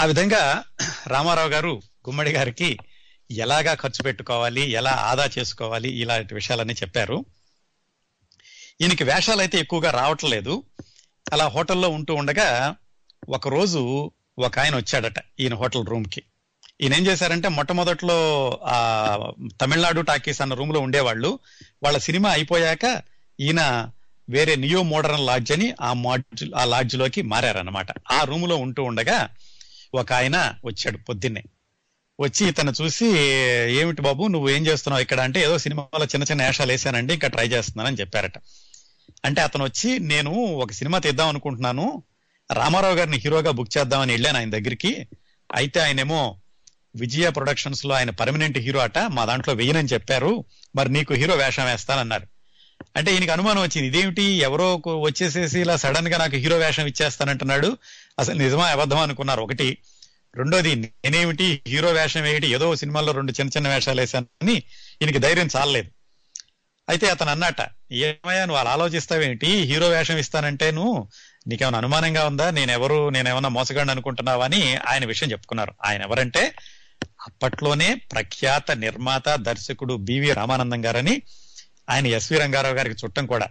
ఆ విధంగా రామారావు గారు గుమ్మడి గారికి ఎలాగా ఖర్చు పెట్టుకోవాలి ఎలా ఆదా చేసుకోవాలి ఇలాంటి విషయాలన్నీ చెప్పారు. ఈయనకి వేషాలు అయితే ఎక్కువగా రావట్లేదు. అలా హోటల్లో ఉంటూ ఉండగా ఒక రోజు ఒక ఆయన వచ్చాడట ఈయన హోటల్ రూమ్కి ఈయన ఏం చేశారంటే మొట్టమొదట్లో ఆ తమిళనాడు టాకీస్ అన్న రూమ్లో ఉండేవాళ్ళు. వాళ్ళ సినిమా అయిపోయాక ఈయన వేరే నియో మోడర్న్ లాడ్జ్ అని ఆ మాడ్జ్ ఆ లాడ్జ్లోకి మారారనమాట ఆ రూమ్లో ఉంటూ ఉండగా ఒక ఆయన వచ్చాడు పొద్దున్నే. వచ్చి ఇతను చూసి ఏమిటి బాబు నువ్వు ఏం చేస్తున్నావు ఇక్కడ? అంటే ఏదో సినిమాలో చిన్న చిన్న వేషాలు వేసానండి ఇంకా ట్రై చేస్తున్నానని చెప్పారట. అంటే అతను వచ్చి నేను ఒక సినిమా తీద్దాం అనుకుంటున్నాను. రామారావు గారిని హీరోగా బుక్ చేద్దామని వెళ్ళాను ఆయన దగ్గరికి. అయితే ఆయనేమో విజయ ప్రొడక్షన్స్లో ఆయన పర్మనెంట్ హీరో అట మా దాంట్లో వెయ్యనని చెప్పారు. మరి నీకు హీరో వేషం వేస్తానన్నారు. అంటే ఈయనకి అనుమానం వచ్చింది. ఇదేమిటి? ఎవరో వచ్చేసేసి ఇలా సడన్గా నాకు హీరో వేషం ఇచ్చేస్తానంటున్నాడు. అసలు నిజమా అబద్ధం అనుకున్నారు. ఒకటి రెండోది నేనేమిటి హీరో వేషం వేయటి ఏదో సినిమాల్లో రెండు చిన్న చిన్న వేషాలు వేశానని ఈయనకి ధైర్యం చాలలేదు. అయితే అతను అన్నట ఏమయ్యా నువ్వు అలా ఆలోచిస్తావేంటి హీరో వేషం ఇస్తానంటే నువ్వు నీకేమైనా అనుమానంగా ఉందా? నేనెవరు? నేనేమన్నా మోసగాడిని అనుకుంటున్నావా? అని ఆయన విషయం చెప్పుకున్నారు. ఆయన ఎవరంటే అప్పట్లోనే ప్రఖ్యాత నిర్మాత దర్శకుడు బివి రామానందం గారని ఆయన ఎస్వి రంగారావు గారికి చుట్టం కూడా.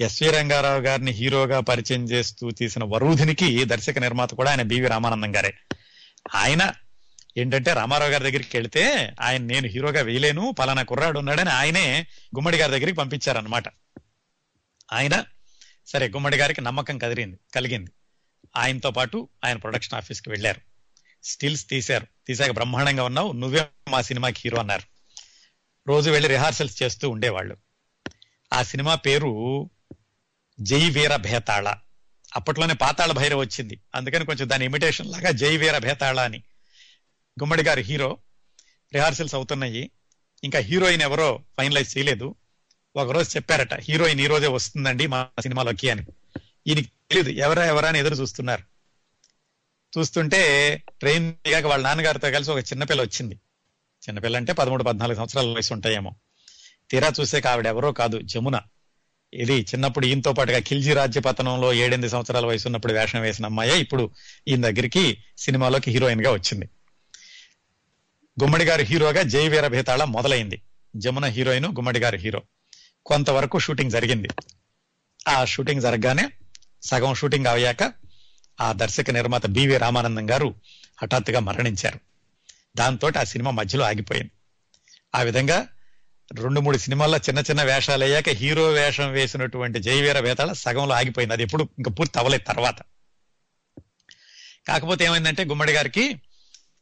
ఎస్వి రంగారావు గారిని హీరోగా పరిచయం చేస్తూ తీసిన వరూధినికి దర్శక నిర్మాత కూడా ఆయన బివి రామానందం గారే. ఆయన ఏంటంటే రామారావు గారి దగ్గరికి వెళ్తే ఆయన నేను హీరోగా వేయలేను పలానా కుర్రాడు ఉన్నాడని ఆయనే గుమ్మడి గారి దగ్గరికి పంపించారనమాట ఆయన సరే గుమ్మడి గారికి నమ్మకం కదిరింది కలిగింది. ఆయనతో పాటు ఆయన ప్రొడక్షన్ ఆఫీస్కి వెళ్ళారు. స్టిల్స్ తీశారు. తీసాక బ్రహ్మాండంగా ఉన్నావు నువ్వే మా సినిమాకి హీరో అన్నారు. రోజు వెళ్ళి రిహార్సల్స్ చేస్తూ ఉండేవాళ్ళు. ఆ సినిమా పేరు జై వీర భేతాళ అప్పట్లోనే పాతాళ భైరవ్ వచ్చింది. అందుకని కొంచెం దాని ఇమిటేషన్ లాగా జై వీర భేతాళ అని. గుమ్మడి గారు హీరో రిహార్సల్స్ అవుతున్నాయి. ఇంకా హీరోయిన్ ఎవరో ఫైనలైజ్ చేయలేదు. ఒకరోజు చెప్పారట హీరోయిన్ ఈ రోజే వస్తుందండి మా సినిమాలోకి అని. ఈయనకి తెలియదు ఎవరా ఎవరా అని ఎదురు చూస్తున్నారు. చూస్తుంటే ట్రైన్ దిగాక వాళ్ళ నాన్నగారితో కలిసి ఒక చిన్నపిల్ల వచ్చింది. చిన్నపిల్ల అంటే పదమూడు పద్నాలుగు సంవత్సరాల వయసు ఉంటాయేమో. తీరా చూసే ఆవిడ ఎవరో కాదు జమున. ఇది చిన్నప్పుడు ఈయనతో పాటుగా ఖిల్జీ రాజ్య పతనంలో ఏడెనిమిది సంవత్సరాల వయసు ఉన్నప్పుడు వేషం వేసిన అమ్మాయి ఇప్పుడు ఈయన దగ్గరికి సినిమాలోకి హీరోయిన్గా వచ్చింది. గుమ్మడి గారు హీరోగా జై వీర భేతాళ మొదలైంది. జమున హీరోయిన్ గుమ్మడి గారు హీరో. కొంతవరకు షూటింగ్ జరిగింది. ఆ షూటింగ్ జరగగానే సగం షూటింగ్ అయ్యాక ఆ దర్శక నిర్మాత బివి రామానందం గారు హఠాత్తుగా మరణించారు. దాంతో ఆ సినిమా మధ్యలో ఆగిపోయింది. ఆ విధంగా రెండు మూడు సినిమాల్లో చిన్న చిన్న వేషాలు అయ్యాక హీరో వేషం వేసినటువంటి జయవీర వేతాళ సగంలో ఆగిపోయింది. అది ఎప్పుడు ఇంకా పూర్తి అవ్వలేదు తర్వాత. కాకపోతే ఏమైందంటే గుమ్మడి గారికి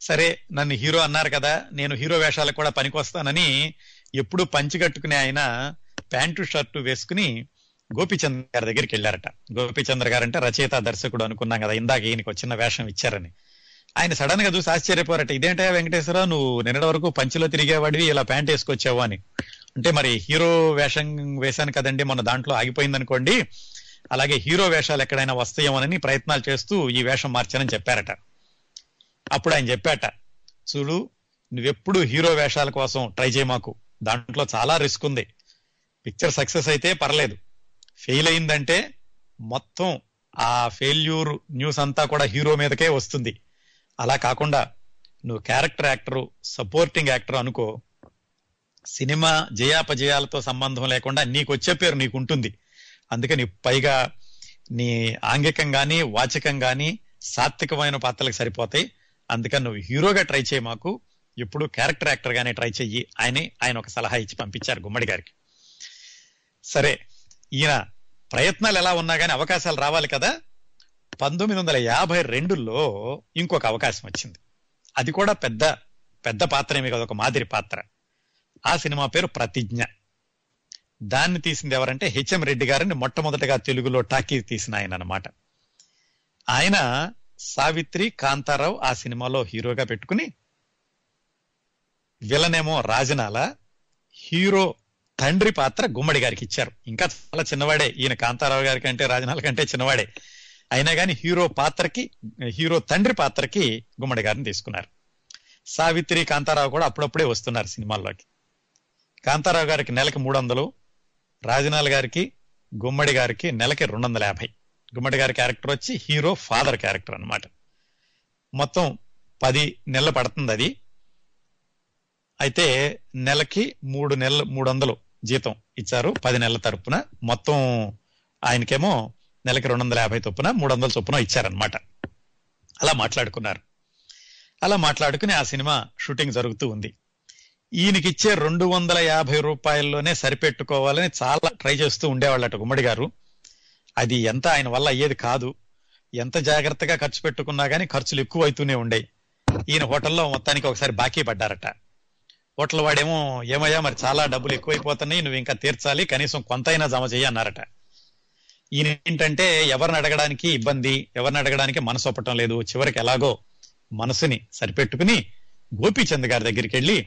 సరే నన్ను హీరో అన్నారు కదా నేను హీరో వేషాలకు కూడా పనికొస్తానని ఎప్పుడు పంచి కట్టుకునే ఆయన ప్యాంటు షర్టు వేసుకుని గోపిచంద్ర గారి దగ్గరికి వెళ్ళారట. గోపిచంద్ర గారు అంటే రచయిత దర్శకుడు అనుకున్నాం కదా ఇందాక ఈయనకు చిన్న వేషం ఇచ్చారని. ఆయన సడన్గా చూసి ఆశ్చర్యపోరట ఇదేంటే వెంకటేశ్వరరావు? నువ్వు నిన్నటి వరకు పంచిలో తిరిగేవాడివి ఇలా ప్యాంట్ వేసుకొచ్చావు అని. అంటే మరి హీరో వేషం వేశాను కదండి మన దాంట్లో ఆగిపోయింది అనుకోండి అలాగే హీరో వేషాలు ఎక్కడైనా వస్తాయేమోనని ప్రయత్నాలు చేస్తూ ఈ వేషం మార్చానని చెప్పారట. అప్పుడు ఆయన చెప్పాట చూడు నువ్వెప్పుడు హీరో వేషాల కోసం ట్రై చేయమాకు దాంట్లో చాలా రిస్క్ ఉంది. పిక్చర్ సక్సెస్ అయితే పర్లేదు. ఫెయిల్ అయిందంటే మొత్తం ఆ ఫెయిల్యూర్ న్యూస్ అంతా కూడా హీరో మీదకే వస్తుంది. అలా కాకుండా నువ్వు క్యారెక్టర్ యాక్టర్ సపోర్టింగ్ యాక్టర్ అనుకో సినిమా జయాపజయాలతో సంబంధం లేకుండా నీకు వచ్చే పేరు నీకు ఉంటుంది అందుకని పైగా నీ ఆంగికం కానీ వాచకం కానీ సాత్వికమైన పాత్రలకు సరిపోతాయి. అందుకని నువ్వు హీరోగా ట్రై చేయి మాకు. ఎప్పుడు క్యారెక్టర్ యాక్టర్ గానే ట్రై చెయ్యి ఆయన ఆయన ఒక సలహా ఇచ్చి పంపించారు గుమ్మడి గారికి. సరే ఈయన ప్రయత్నాలు ఎలా ఉన్నా కానీ అవకాశాలు రావాలి కదా. పంతొమ్మిది వందల యాభై రెండులో ఇంకొక అవకాశం వచ్చింది. అది కూడా పెద్ద పెద్ద పాత్రేమి కదా ఒక మాదిరి పాత్ర. ఆ సినిమా పేరు ప్రతిజ్ఞ. దాన్ని తీసింది ఎవరంటే హెచ్ఎం రెడ్డి గారిని మొట్టమొదటగా తెలుగులో టాకీ తీసిన ఆయన అన్నమాట. ఆయన సావిత్రి కాంతారావు ఆ సినిమాలో హీరోగా పెట్టుకుని విలనేమో రాజనాల హీరో తండ్రి పాత్ర గుమ్మడి గారికి ఇచ్చారు. ఇంకా చాలా చిన్నవాడే. ఈయన కాంతారావు గారి కంటే రాజనాల కంటే చిన్నవాడే. అయినా కానీ హీరో పాత్రకి హీరో తండ్రి పాత్రకి గుమ్మడి గారిని తీసుకున్నారు. సావిత్రి కాంతారావు కూడా అప్పుడప్పుడే వస్తున్నారు సినిమాల్లోకి. కాంతారావు గారికి నెలకి మూడు వందలు రాజనాల్ గారికి గుమ్మడి గారికి నెలకి రెండు వందల యాభై. గుమ్మడి గారి క్యారెక్టర్ వచ్చి హీరో ఫాదర్ క్యారెక్టర్ అన్నమాట. మొత్తం పది నెలలు పడుతుంది అది. అయితే నెలకి మూడు నెలలు మూడు వందలు జీతం ఇచ్చారు పది నెలల తరపున. మొత్తం ఆయనకేమో నెలకి రెండు వందల యాభై చొప్పున మూడు వందల చొప్పున ఇచ్చారనమాట అలా మాట్లాడుకున్నారు. అలా మాట్లాడుకుని ఆ సినిమా షూటింగ్ జరుగుతూ ఉంది. ఈయనకిచ్చే రెండు వందల యాభై రూపాయల్లోనే సరిపెట్టుకోవాలని చాలా ట్రై చేస్తూ ఉండేవాళ్ళట గుమ్మడి గారు. అది ఎంత ఆయన వల్ల అయ్యేది కాదు. ఎంత జాగ్రత్తగా ఖర్చు పెట్టుకున్నా కానీ ఖర్చులు ఎక్కువ అవుతూనే ఉండేవి ఈయన హోటల్లో మొత్తానికి ఒకసారి బాకీ పడ్డారట. హోటల్ వాడేమో ఏమయ్యా మరి చాలా డబ్బులు ఎక్కువైపోతున్నాయి నువ్వు ఇంకా తీర్చాలి కనీసం కొంతైనా జమ చెయ్యి అన్నారట. ఈయన ఏంటంటే ఎవరిని అడగడానికి ఇబ్బంది ఎవరిని అడగడానికి మనసు ఒప్పటం లేదు. చివరికి ఎలాగో మనసుని సరిపెట్టుకుని గోపీచంద్ గారి దగ్గరికి వెళ్ళి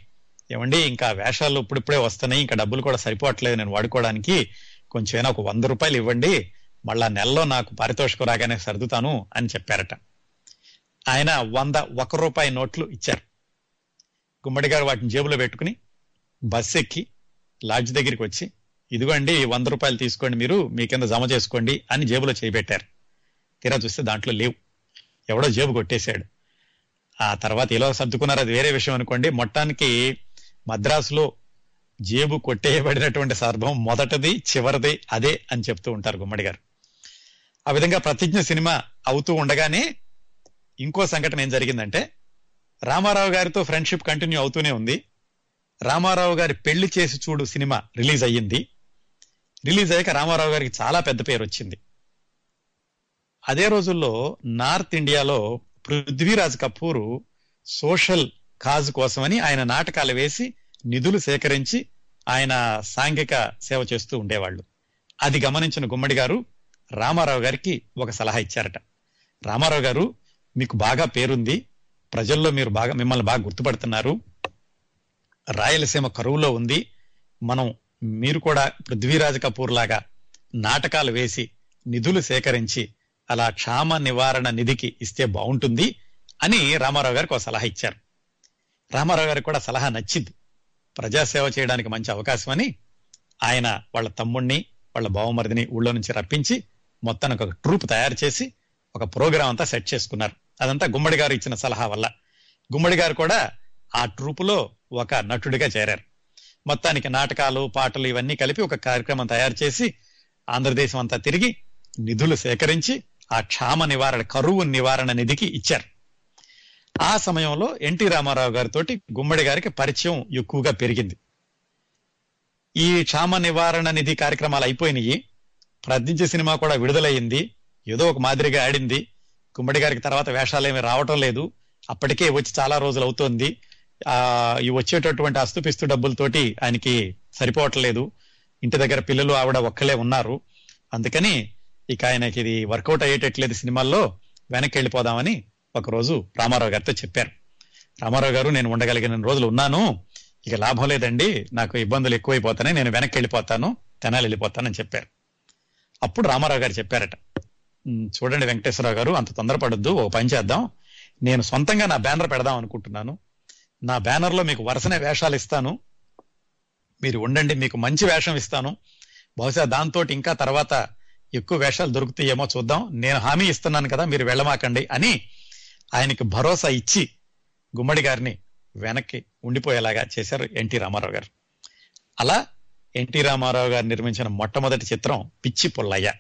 ఏమండి ఇంకా వేషాలు ఇప్పుడిప్పుడే వస్తున్నాయి ఇంకా డబ్బులు కూడా సరిపోవట్లేదు నేను వాడుకోవడానికి కొంచెం ఏమైనా ఒక వంద రూపాయలు ఇవ్వండి మళ్ళా నెలలో నాకు పారితోషికం రాగానే సర్దుతాను అని చెప్పారట. ఆయన వంద ఒక రూపాయి నోట్లు ఇచ్చారు. గుమ్మడి గారు వాటిని జేబులో పెట్టుకుని బస్ ఎక్కి లాడ్జ్ దగ్గరికి వచ్చి ఇదిగోండి వంద రూపాయలు తీసుకోండి మీరు మీ కింద జమ చేసుకోండి అని జేబులో చేయబెట్టారు తీరా చూస్తే దాంట్లో లేవు. ఎవడో జేబు కొట్టేశాడు. ఆ తర్వాత ఎలా సర్దుకున్నారు. అది వేరే విషయం అనుకోండి. మొత్తానికి మద్రాసులో జేబు కొట్టేయబడినటువంటి సందర్భం మొదటిది చివరిది అదే అని చెప్తూ ఉంటారు గుమ్మడి గారు. ఆ విధంగా ప్రతిజ్ఞ సినిమా అవుతూ ఉండగానే ఇంకో సంఘటన ఏం జరిగిందంటే రామారావు గారితో ఫ్రెండ్షిప్ కంటిన్యూ అవుతూనే ఉంది. రామారావు గారి పెళ్ళి చేసి చూడు సినిమా రిలీజ్ అయ్యింది. రిలీజ్ అయ్యాక రామారావు గారికి చాలా పెద్ద పేరు వచ్చింది. అదే రోజుల్లో నార్త్ ఇండియాలో పృథ్వీరాజ్ కపూర్ సోషల్ కాజ్ కోసమని ఆయన నాటకాలు వేసి నిధులు సేకరించి ఆయన సాంఘిక సేవ చేస్తూ ఉండేవాళ్ళు. అది గమనించిన గుమ్మడి గారు రామారావు గారికి ఒక సలహా ఇచ్చారట. రామారావు గారు మీకు బాగా పేరుంది. ప్రజల్లో మీరు బాగా మిమ్మల్ని బాగా గుర్తుపడుతున్నారు. రాయలసీమ కరువులో ఉంది. మనం మీరు కూడా పృథ్వీరాజ్ కపూర్ లాగా నాటకాలు వేసి నిధులు సేకరించి అలా క్షామ నివారణ నిధికి ఇస్తే బాగుంటుంది అని రామారావు గారికి ఒక సలహా ఇచ్చారు. రామారావు గారికి కూడా సలహా నచ్చింది. ప్రజాసేవ చేయడానికి మంచి అవకాశం అని ఆయన వాళ్ళ తమ్ముణ్ణి వాళ్ళ బావమరిదిని ఊళ్ళో నుంచి రప్పించి మొత్తానికి ఒక ట్రూప్ తయారు చేసి ఒక ప్రోగ్రాం అంతా సెట్ చేసుకున్నారు. అదంతా గుమ్మడి గారు ఇచ్చిన సలహా వల్ల. గుమ్మడి గారు కూడా ఆ ట్రూపులో ఒక నటుడిగా చేరారు. మొత్తానికి నాటకాలు పాటలు ఇవన్నీ కలిపి ఒక కార్యక్రమం తయారు చేసి ఆంధ్రదేశం అంతా తిరిగి నిధులు సేకరించి ఆ క్షామ నివారణ కరువు నివారణ నిధికి ఇచ్చారు. ఆ సమయంలో ఎన్టీ రామారావు గారితో గుమ్మడి గారికి పరిచయం ఎక్కువగా పెరిగింది. ఈ క్షామ నివారణ నిధి కార్యక్రమాలు అయిపోయినాయి. ప్రతించే సినిమా కూడా విడుదలయ్యింది. ఏదో ఒక మాదిరిగా ఆడింది. గుమ్మడి గారికి తర్వాత వేషాలేమి రావటం లేదు. అప్పటికే వచ్చి చాలా రోజులు అవుతోంది. ఈ వచ్చేటటువంటి అస్తుపిస్తు డబ్బులతోటి ఆయనకి సరిపోవట్లేదు. ఇంటి దగ్గర పిల్లలు ఆవిడ ఒక్కలే ఉన్నారు. అందుకని ఇక ఆయనకి ఇది వర్కౌట్ అయ్యేటట్లేదు సినిమాల్లో. వెనక్కి వెళ్ళిపోదామని ఒకరోజు రామారావు గారితో చెప్పారు. రామారావు గారు నేను ఉండగలిగిన రోజులు ఉన్నాను. ఇక లాభం లేదండి. నాకు ఇబ్బందులు ఎక్కువైపోతాయి నేను వెనక్కి వెళ్ళిపోతాను. తెనాలి వెళ్ళిపోతానని చెప్పారు. అప్పుడు రామారావు గారు చెప్పారట చూడండి వెంకటేశ్వరరావు గారు అంత తొందరపడొద్దు. ఒక పని చేద్దాం. నేను సొంతంగా నా బ్యానర్ పెడదాం అనుకుంటున్నాను. నా బ్యానర్లో మీకు వరుసనే వేషాలు ఇస్తాను. మీరు ఉండండి మీకు మంచి వేషం ఇస్తాను. బహుశా దాంతో ఇంకా తర్వాత ఎక్కువ వేషాలు దొరుకుతాయేమో చూద్దాం. నేను హామీ ఇస్తున్నాను కదా మీరు వెళ్ళమాకండి అని ఆయనకి భరోసా ఇచ్చి గుమ్మడి గారిని వెనక్కి ఉండిపోయేలాగా చేశారు ఎన్టీ రామారావు గారు. అలా ఎన్టీ రామారావు గారు నిర్మించిన మొట్టమొదటి చిత్రం పిచ్చి పుల్లయ్య.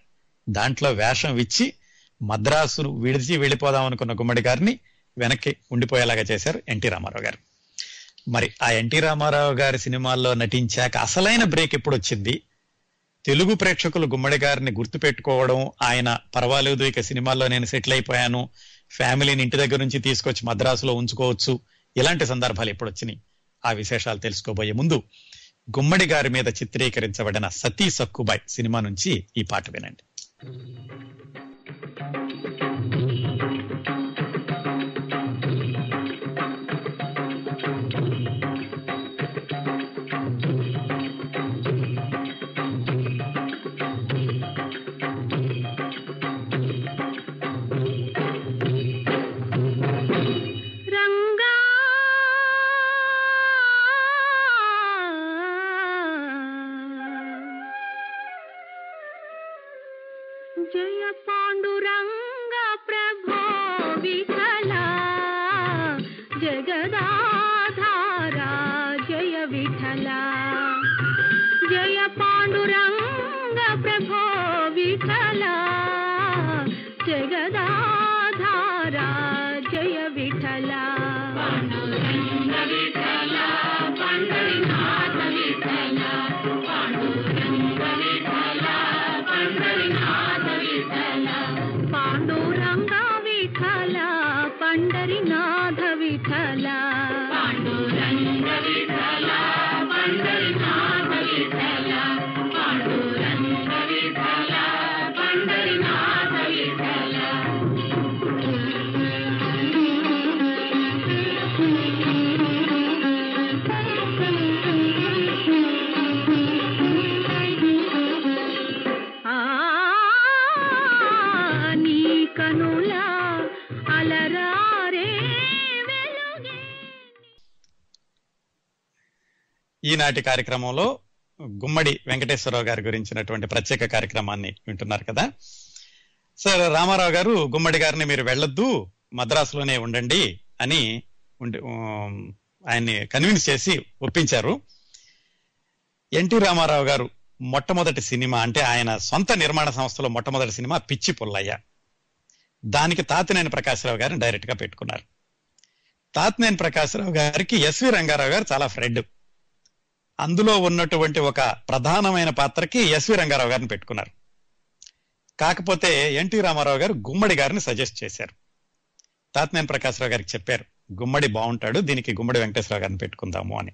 దాంట్లో వేషం ఇచ్చి మద్రాసును విడిచి వెళ్ళిపోదాం అనుకున్న గుమ్మడి గారిని వెనక్కి ఉండిపోయేలాగా చేశారు ఎన్టీ రామారావు గారు. మరి ఆ ఎన్టీ రామారావు గారి సినిమాల్లో నటించాక అసలైన బ్రేక్ ఎప్పుడు వచ్చింది తెలుగు ప్రేక్షకులు గుమ్మడి గారిని గుర్తు పెట్టుకోవడం ఆయన పర్వాలేదు ఇక సినిమాల్లో నేను సెటిల్ అయిపోయాను ఫ్యామిలీని ఇంటి దగ్గర నుంచి తీసుకొచ్చి మద్రాసులో ఉంచుకోవచ్చు ఇలాంటి సందర్భాలు ఎప్పుడు వచ్చినాయి ఆ విశేషాలు తెలుసుకోబోయే ముందు గుమ్మడి గారి మీద చిత్రీకరించబడిన సతీ సక్కుబాయ్ సినిమా నుంచి ఈ పాట వినండి. ఈనాటి కార్యక్రమంలో గుమ్మడి వెంకటేశ్వరరావు గారి గురించినటువంటి ప్రత్యేక కార్యక్రమాన్ని వింటున్నారు కదా. సార్ రామారావు గారు గుమ్మడి గారిని మీరు వెళ్ళొద్దు మద్రాసులోనే ఉండండి అని ఉండి ఆయన్ని కన్విన్స్ చేసి ఒప్పించారు. ఎన్టీ రామారావు గారు మొట్టమొదటి సినిమా అంటే ఆయన సొంత నిర్మాణ సంస్థలో మొట్టమొదటి సినిమా పిచ్చి పుల్లయ్య. దానికి తాతినేని ప్రకాశ్రావు గారిని డైరెక్ట్గా పెట్టుకున్నారు. తాతినేని ప్రకాశ్రావు గారికి ఎస్వి రంగారావు గారు చాలా ఫ్రెండ్. అందులో ఉన్నటువంటి ఒక ప్రధానమైన పాత్రకి ఎస్వి రంగారావు గారిని పెట్టుకున్నారు. కాకపోతే ఎన్టీ రామారావు గారు గుమ్మడి గారిని సజెస్ట్ చేశారు. తాత్నేని ప్రకాశ్రావు గారికి చెప్పారు గుమ్మడి బాగుంటాడు దీనికి గుమ్మడి వెంకటేశ్వరరావు గారిని పెట్టుకుందాము అని.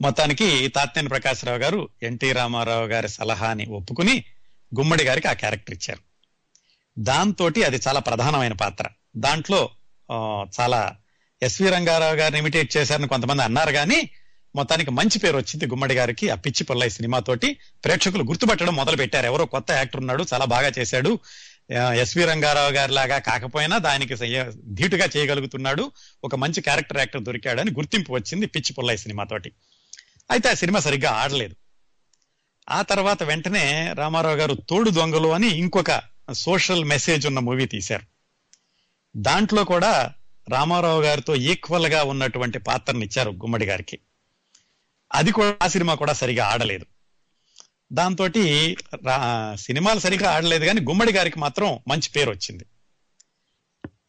మొత్తానికి తాత్నేని ప్రకాశ్రావు గారు ఎన్టీ రామారావు గారి సలహాని ఒప్పుకుని గుమ్మడి గారికి ఆ క్యారెక్టర్ ఇచ్చారు. దాంతో అది చాలా ప్రధానమైన పాత్ర. దాంట్లో చాలా ఎస్వి రంగారావు గారిని ఇమిటేట్ చేశారని కొంతమంది అన్నారు కానీ మొత్తానికి మంచి పేరు వచ్చింది గుమ్మడి గారికి ఆ పిచ్చి పుల్లయ్య సినిమాతోటి. ప్రేక్షకులు గుర్తుపట్టడం మొదలు పెట్టారు ఎవరో కొత్త యాక్టర్ ఉన్నాడు చాలా బాగా చేశాడు. ఎస్వి రంగారావు గారి లాగా కాకపోయినా దానికి ధీటుగా చేయగలుగుతున్నాడు. ఒక మంచి క్యారెక్టర్ యాక్టర్ దొరికాడని గుర్తింపు వచ్చింది పిచ్చి పుల్లయ్య సినిమాతోటి. అయితే ఆ సినిమా సరిగ్గా ఆడలేదు. ఆ తర్వాత వెంటనే రామారావు గారు తోడు దొంగలు అని ఇంకొక సోషల్ మెసేజ్ ఉన్న మూవీ తీశారు. దాంట్లో కూడా రామారావు గారితో ఈక్వల్గా ఉన్నటువంటి పాత్రని ఇచ్చారు గుమ్మడి గారికి. అది కూడా ఆ సినిమా కూడా సరిగా ఆడలేదు. దాంతో సినిమాలు సరిగా ఆడలేదు కానీ గుమ్మడి గారికి మాత్రం మంచి పేరు వచ్చింది.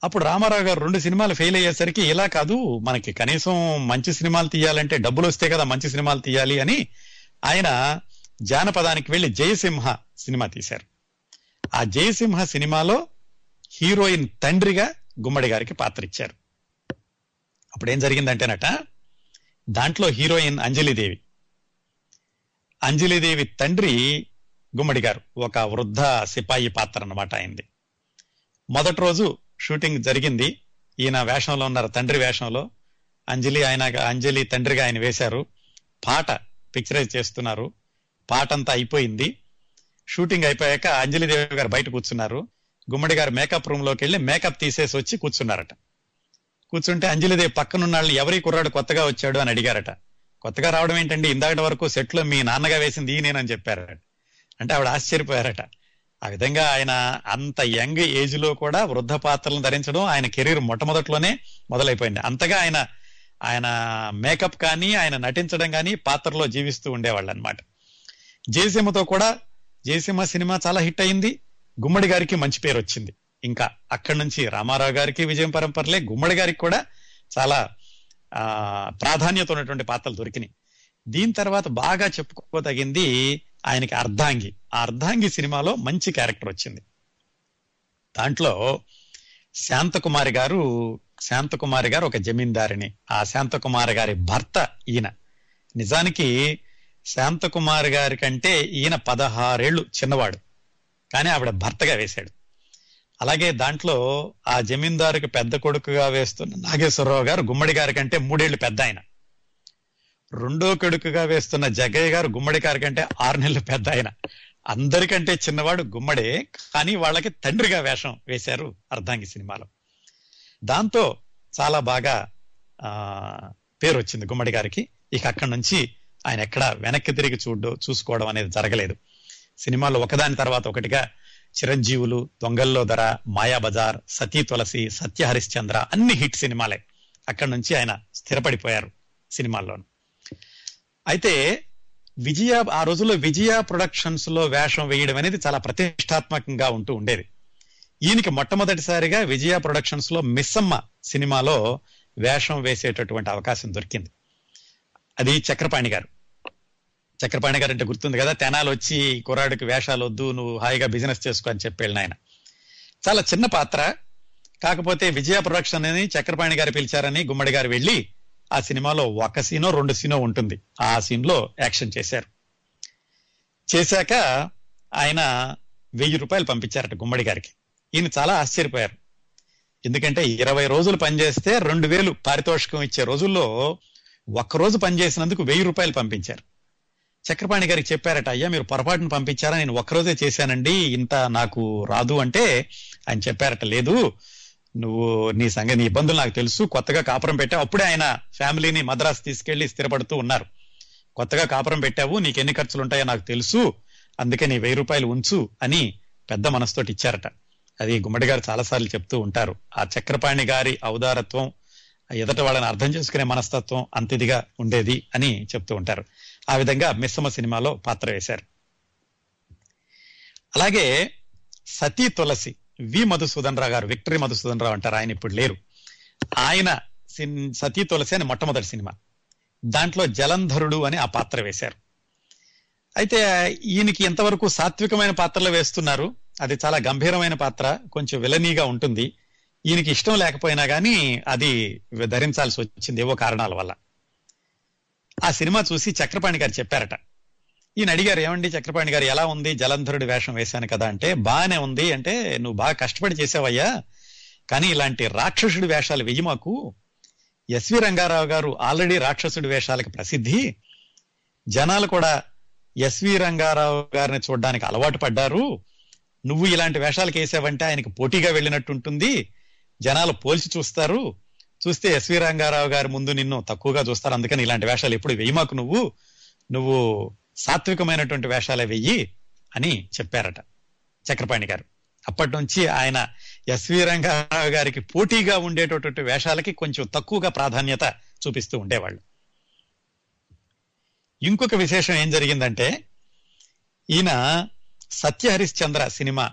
అప్పుడు రామారావు గారు రెండు సినిమాలు ఫెయిల్ అయ్యేసరికి ఇలా కాదు మనకి కనీసం మంచి సినిమాలు తీయాలంటే డబ్బులు వస్తే కదా మంచి సినిమాలు తీయాలి అని ఆయన జానపదానికి వెళ్ళి జయసింహ సినిమా తీశారు. ఆ జయసింహ సినిమాలో హీరోయిన్ తండ్రిగా గుమ్మడి గారికి పాత్ర ఇచ్చారు. అప్పుడు ఏం జరిగిందంటేనట దాంట్లో హీరోయిన్ అంజలిదేవి. అంజలిదేవి తండ్రి గుమ్మడి గారు ఒక వృద్ధ సిపాయి పాత్ర అన్నమాట అయింది మొదటి రోజు షూటింగ్ జరిగింది. ఈయన వేషంలో ఉన్నారు తండ్రి వేషంలో. అంజలి ఆయన అంజలి తండ్రిగా ఆయన వేశారు. పాట పిక్చరైజ్ చేస్తున్నారు. పాట అంతా అయిపోయింది. షూటింగ్ అయిపోయాక అంజలిదేవి గారు బయట కూర్చున్నారు. గుమ్మడి గారు మేకప్ రూమ్లోకి వెళ్ళి మేకప్ తీసేసి వచ్చి కూర్చున్నారట. కూర్చుంటే అంజలిదే పక్కనున్న వాళ్ళు ఎవరి కుర్రాడు కొత్తగా వచ్చాడు అని అడిగారట. కొత్తగా రావడం ఏంటండి? ఇందాకటి వరకు సెట్లో మీ నాన్నగా వేసింది నేనని చెప్పారట. అంటే ఆవిడ ఆశ్చర్యపోయారట. ఆ విధంగా ఆయన అంత యంగ్ ఏజ్లో కూడా వృద్ధ పాత్రలను ధరించడం ఆయన కెరీర్ మొట్టమొదట్లోనే మొదలైపోయింది. అంతగా ఆయన ఆయన మేకప్ కానీ ఆయన నటించడం కానీ పాత్రలో జీవిస్తూ ఉండేవాళ్ళు అనమాట జయసింహతో కూడా జయసింహ సినిమా చాలా హిట్ అయింది. గుమ్మడి గారికి మంచి పేరు వచ్చింది ఇంకా అక్కడి నుంచి రామారావు గారికి విజయం పరంపరలే గుమ్మడి గారికి కూడా చాలా ఆ ప్రాధాన్యత ఉన్నటువంటి పాత్రలు దొరికినాయి. దీని తర్వాత బాగా చెప్పుకోదగింది ఆయనకి అర్ధాంగి. ఆ అర్ధాంగి సినిమాలో మంచి క్యారెక్టర్ వచ్చింది. దాంట్లో శాంతకుమారి గారు శాంతకుమారి గారు ఒక జమీందారిని. ఆ శాంతకుమారి గారి భర్త ఈయన. నిజానికి శాంతకుమారి గారి కంటే ఈయన పదహారేళ్ళు చిన్నవాడు. కానీ ఆవిడ భర్తగా వేశాడు. అలాగే దాంట్లో ఆ జమీందారుకి పెద్ద కొడుకుగా వేస్తున్న నాగేశ్వరరావు గారు గుమ్మడి గారి కంటే మూడేళ్ళు పెద్ద ఆయన. రెండో కొడుకుగా వేస్తున్న జగ్గయ్య గారు గుమ్మడి గారి కంటే ఆరు నెలలు పెద్ద ఆయన. అందరికంటే చిన్నవాడు గుమ్మడే కానీ వాళ్ళకి తండ్రిగా వేషం వేశారు అర్ధాంగి సినిమాలో. దాంతో చాలా బాగా ఆ పేరు వచ్చింది గుమ్మడి గారికి. ఇక అక్కడి నుంచి ఆయన ఎక్కడ వెనక్కి తిరిగి చూడు చూసుకోవడం అనేది జరగలేదు. సినిమాలో ఒకదాని తర్వాత ఒకటిగా చిరంజీవులు దొంగల్లో ధర మాయాబజార్ సతీ తులసి సత్య హరిశ్చంద్ర అన్ని హిట్ సినిమాలే. అక్కడి నుంచి ఆయన స్థిరపడిపోయారు సినిమాల్లోను. అయితే విజయ ఆ రోజుల్లో విజయ ప్రొడక్షన్స్లో వేషం వేయడం అనేది చాలా ప్రతిష్టాత్మకంగా ఉంటూ ఉండేది. ఈయనకి మొట్టమొదటిసారిగా విజయ ప్రొడక్షన్స్లో మిస్సమ్మ సినిమాలో వేషం వేసేటటువంటి అవకాశం దొరికింది. అది చక్రపాణి గారు. చక్రపాణి గారు అంటే గుర్తుంది కదా తెనాలు వచ్చి కుర్రాడికి వేషాలు వద్దు నువ్వు హాయిగా బిజినెస్ చేసుకో అని చెప్పి వెళ్ళిన ఆయన చాలా చిన్న పాత్ర. కాకపోతే విజయ ప్రొడక్షన్ అని చక్రపాణి గారు పిలిచారని గుమ్మడి గారు వెళ్ళి ఆ సినిమాలో ఒక సీనో రెండు సీనో ఉంటుంది. ఆ సీన్లో యాక్షన్ చేశారు. చేశాక ఆయన వెయ్యి రూపాయలు పంపించారట గుమ్మడి గారికి. ఈయన చాలా ఆశ్చర్యపోయారు. ఎందుకంటే ఇరవై రోజులు పనిచేస్తే రెండు వేలు పారితోషికం ఇచ్చే రోజుల్లో ఒక్క రోజు పనిచేసినందుకు వెయ్యి రూపాయలు పంపించారు. చక్రపాణి గారికి చెప్పారట అయ్యా మీరు పొరపాటును పంపించారా? నేను ఒక్కరోజే చేశానండి ఇంత నాకు రాదు అంటే ఆయన చెప్పారట లేదు నువ్వు నీ సంగతి నీ ఇబ్బందులు నాకు తెలుసు కొత్తగా కాపురం పెట్టావు. అప్పుడే ఆయన ఫ్యామిలీని మద్రాసు తీసుకెళ్ళి స్థిరపడుతూ ఉన్నారు. కొత్తగా కాపురం పెట్టావు నీకు ఎన్ని ఖర్చులు ఉంటాయో నాకు తెలుసు అందుకే నీ వెయ్యి రూపాయలు ఉంచు అని పెద్ద మనసుతోటి ఇచ్చారట. అది గుమ్మడి గారు చాలాసార్లు చెప్తూ ఉంటారు. ఆ చక్రపాణి గారి ఔదారత్వం ఎదట వాళ్ళని అర్థం చేసుకునే మనస్తత్వం అంత ఇదిగా ఉండేది అని చెప్తూ ఉంటారు. ఆ విధంగా మిస్సమ సినిమాలో పాత్ర వేశారు. అలాగే సతీ తులసి వి మధుసూదన్ రావు గారు విక్టరీ మధుసూదన్ రావు అంటారు ఆయన ఇప్పుడు లేరు. ఆయన సిన్- సతీ తులసి అని మొట్టమొదటి సినిమా. దాంట్లో జలంధరుడు అని ఆ పాత్ర వేశారు. అయితే ఈయనకి ఎంతవరకు సాత్వికమైన పాత్రలు వేస్తున్నారు? అది చాలా గంభీరమైన పాత్ర కొంచెం విలనీగా ఉంటుంది. ఈయనకి ఇష్టం లేకపోయినా కానీ అది ధరించాల్సి వచ్చింది ఏవో కారణాల వల్ల. ఆ సినిమా చూసి చక్రపాణి గారు చెప్పారట. ఈయన అడిగారు ఏమండి చక్రపాణి గారు ఎలా ఉంది జలంధరుడి వేషం వేశాను కదా అంటే బాగానే ఉంది అంటే నువ్వు బాగా కష్టపడి చేసావయ్యా. కానీ ఇలాంటి రాక్షసుడి వేషాలు వెయ్యి మాకు. ఎస్వి రంగారావు గారు ఆల్రెడీ రాక్షసుడి వేషాలకి ప్రసిద్ధి. జనాలు కూడా ఎస్వి రంగారావు గారిని చూడడానికి అలవాటు పడ్డారు. నువ్వు ఇలాంటి వేషాలకు వేసావంటే ఆయనకి పోటీగా వెళ్ళినట్టు ఉంటుంది జనాలు పోల్చి చూస్తారు. చూస్తే ఎస్వి రంగారావు గారి ముందు నిన్ను తక్కువగా చూస్తారు. అందుకని ఇలాంటి వేషాలు ఎప్పుడు వెయ్యమాకు నువ్వు నువ్వు సాత్వికమైనటువంటి వేషాలే వెయ్యి అని చెప్పారట చక్రపాణి గారు. అప్పటి నుంచి ఆయన ఎస్వి రంగారావు గారికి పోటీగా ఉండేటటువంటి వేషాలకి కొంచెం తక్కువగా ప్రాధాన్యత చూపిస్తూ ఉండేవాళ్ళు. ఇంకొక విశేషం ఏం జరిగిందంటే ఈయన సత్య హరిశ్చంద్ర సినిమా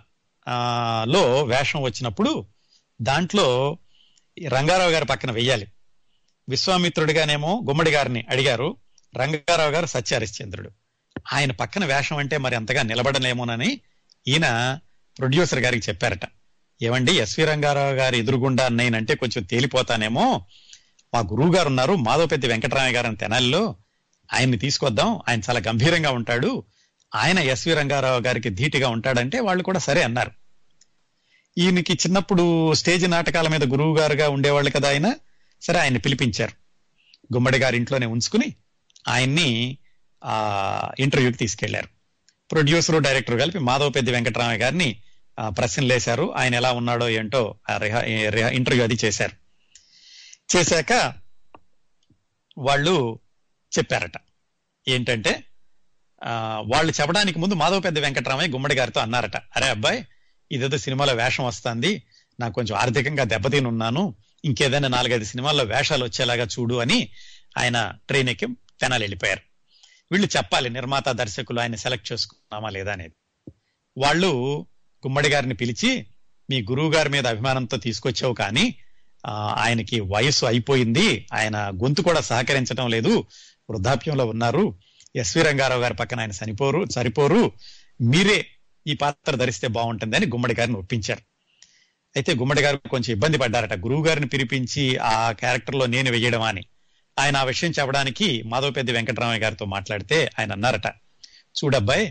లో వేషం వచ్చినప్పుడు దాంట్లో రంగారావు గారి పక్కన వెయ్యాలి. విశ్వామిత్రుడిగానేమో గుమ్మడి గారిని అడిగారు. రంగారావు గారు సత్య హరిశ్చంద్రుడు ఆయన పక్కన వేషం అంటే మరి అంతగా నిలబడలేమోనని ఈయన ప్రొడ్యూసర్ గారికి చెప్పారట. ఏమండి ఎస్వి రంగారావు గారి ఎదురుగుండా నేనంటే కొంచెం తేలిపోతానేమో. మా గురువు గారు ఉన్నారు మాధవపెద్ది వెంకటరామయ్య గారు అని తెనాలిలో. ఆయన్ని తీసుకొద్దాం ఆయన చాలా గంభీరంగా ఉంటాడు. ఆయన ఎస్వి రంగారావు గారికి ధీటిగా ఉంటాడంటే వాళ్ళు కూడా సరే అన్నారు. ఈయనకి చిన్నప్పుడు స్టేజ్ నాటకాల మీద గురువు గారుగా ఉండేవాళ్ళు కదా ఆయన. సరే ఆయన్ని పిలిపించారు. గుమ్మడి గారి ఇంట్లోనే ఉంచుకుని ఆయన్ని ఆ ఇంటర్వ్యూకి తీసుకెళ్ళారు. ప్రొడ్యూసరు డైరెక్టర్ కలిపి మాధవ పెద్ద వెంకటరామయ్య గారిని ప్రశ్నలు వేశారు. ఆయన ఎలా ఉన్నాడో ఏంటో ఇంటర్వ్యూ అది చేశారు. చేశాక వాళ్ళు చెప్పారట. ఏంటంటే వాళ్ళు చెప్పడానికి ముందు మాధవ పెద్ద వెంకటరామయ్య గుమ్మడి గారితో అన్నారట. అరే అబ్బాయి ఇదేదో సినిమాలో వేషం వస్తుంది. నాకు కొంచెం ఆర్థికంగా దెబ్బతిని ఉన్నాను ఇంకేదైనా నాలుగైదు సినిమాల్లో వేషాలు వచ్చేలాగా చూడు అని ఆయన ట్రైన్ ఎక్కి తెనాలి వెళ్ళిపోయారు. వీళ్ళు చెప్పాలి నిర్మాత దర్శకులు ఆయన సెలెక్ట్ చేసుకున్నామా లేదా అనేది. వాళ్ళు గుమ్మడి గారిని పిలిచి మీ గురువు గారి మీద అభిమానంతో తీసుకొచ్చావు కానీ ఆయనకి వయసు అయిపోయింది. ఆయన గొంతు కూడా సహకరించడం లేదు. వృద్ధాప్యంలో ఉన్నారు. ఎస్వి రంగారావు గారి పక్కన ఆయన చనిపోరు సరిపోరు మీరే ఈ పాత్ర ధరిస్తే బాగుంటుంది అని గుమ్మడి గారిని ఒప్పించారు. అయితే గుమ్మడి గారు కొంచెం ఇబ్బంది పడ్డారట. గురువు గారిని పిలిపించి ఆ క్యారెక్టర్లో నేను వెయ్యడం అని. ఆయన ఆ విషయం చెప్పడానికి మాధవపెద్ది వెంకటరామయ్య గారితో మాట్లాడితే ఆయన అన్నారట చూడబ్బాయ్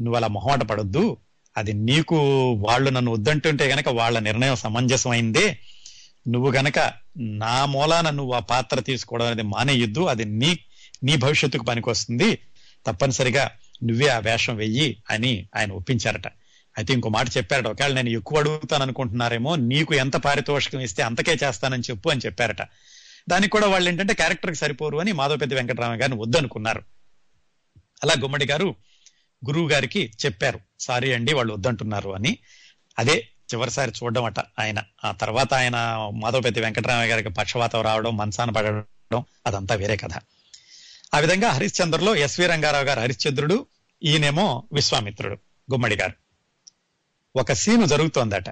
నువ్వు అలా మొహమాట పడొద్దు. అది నీకు వాళ్ళు నన్ను వద్దంటుంటే గనక వాళ్ళ నిర్ణయం సమంజసమైందే. నువ్వు గనక నా మూలాన నువ్వు ఆ పాత్ర తీసుకోవడం అనేది మానేయొద్దు. అది నీ నీ భవిష్యత్తుకు పనికొస్తుంది. తప్పనిసరిగా నువ్వే ఆ వేషం వెయ్యి అని ఆయన ఒప్పించారట. అయితే ఇంకో మాట చెప్పారట. ఒకవేళ నేను ఎక్కువ అడుగుతాను అనుకుంటున్నారేమో నీకు ఎంత పారితోషికం ఇస్తే అంతకే చేస్తానని చెప్పు అని చెప్పారట. దానికి కూడా వాళ్ళు ఏంటంటే క్యారెక్టర్కి సరిపోరు అని మాధవపెద్ది వెంకటరామ గారిని వద్దనుకున్నారు. అలా గుమ్మడి గారు గురువు గారికి చెప్పారు. సారీ అండి వాళ్ళు వద్దంటున్నారు అని. అదే చివరిసారి చూడడం అట ఆయన. ఆ తర్వాత ఆయన మాధవపెద్ది వెంకటరామయ్య గారికి పక్షవాతం రావడం మనసాన పడడం అదంతా వేరే కథ. ఆ విధంగా హరిశ్చంద్రలో ఎస్వి రంగారావు గారు హరిశ్చంద్రుడు ఈయనేమో విశ్వామిత్రుడు గుమ్మడి గారు. ఒక సీను జరుగుతోందట.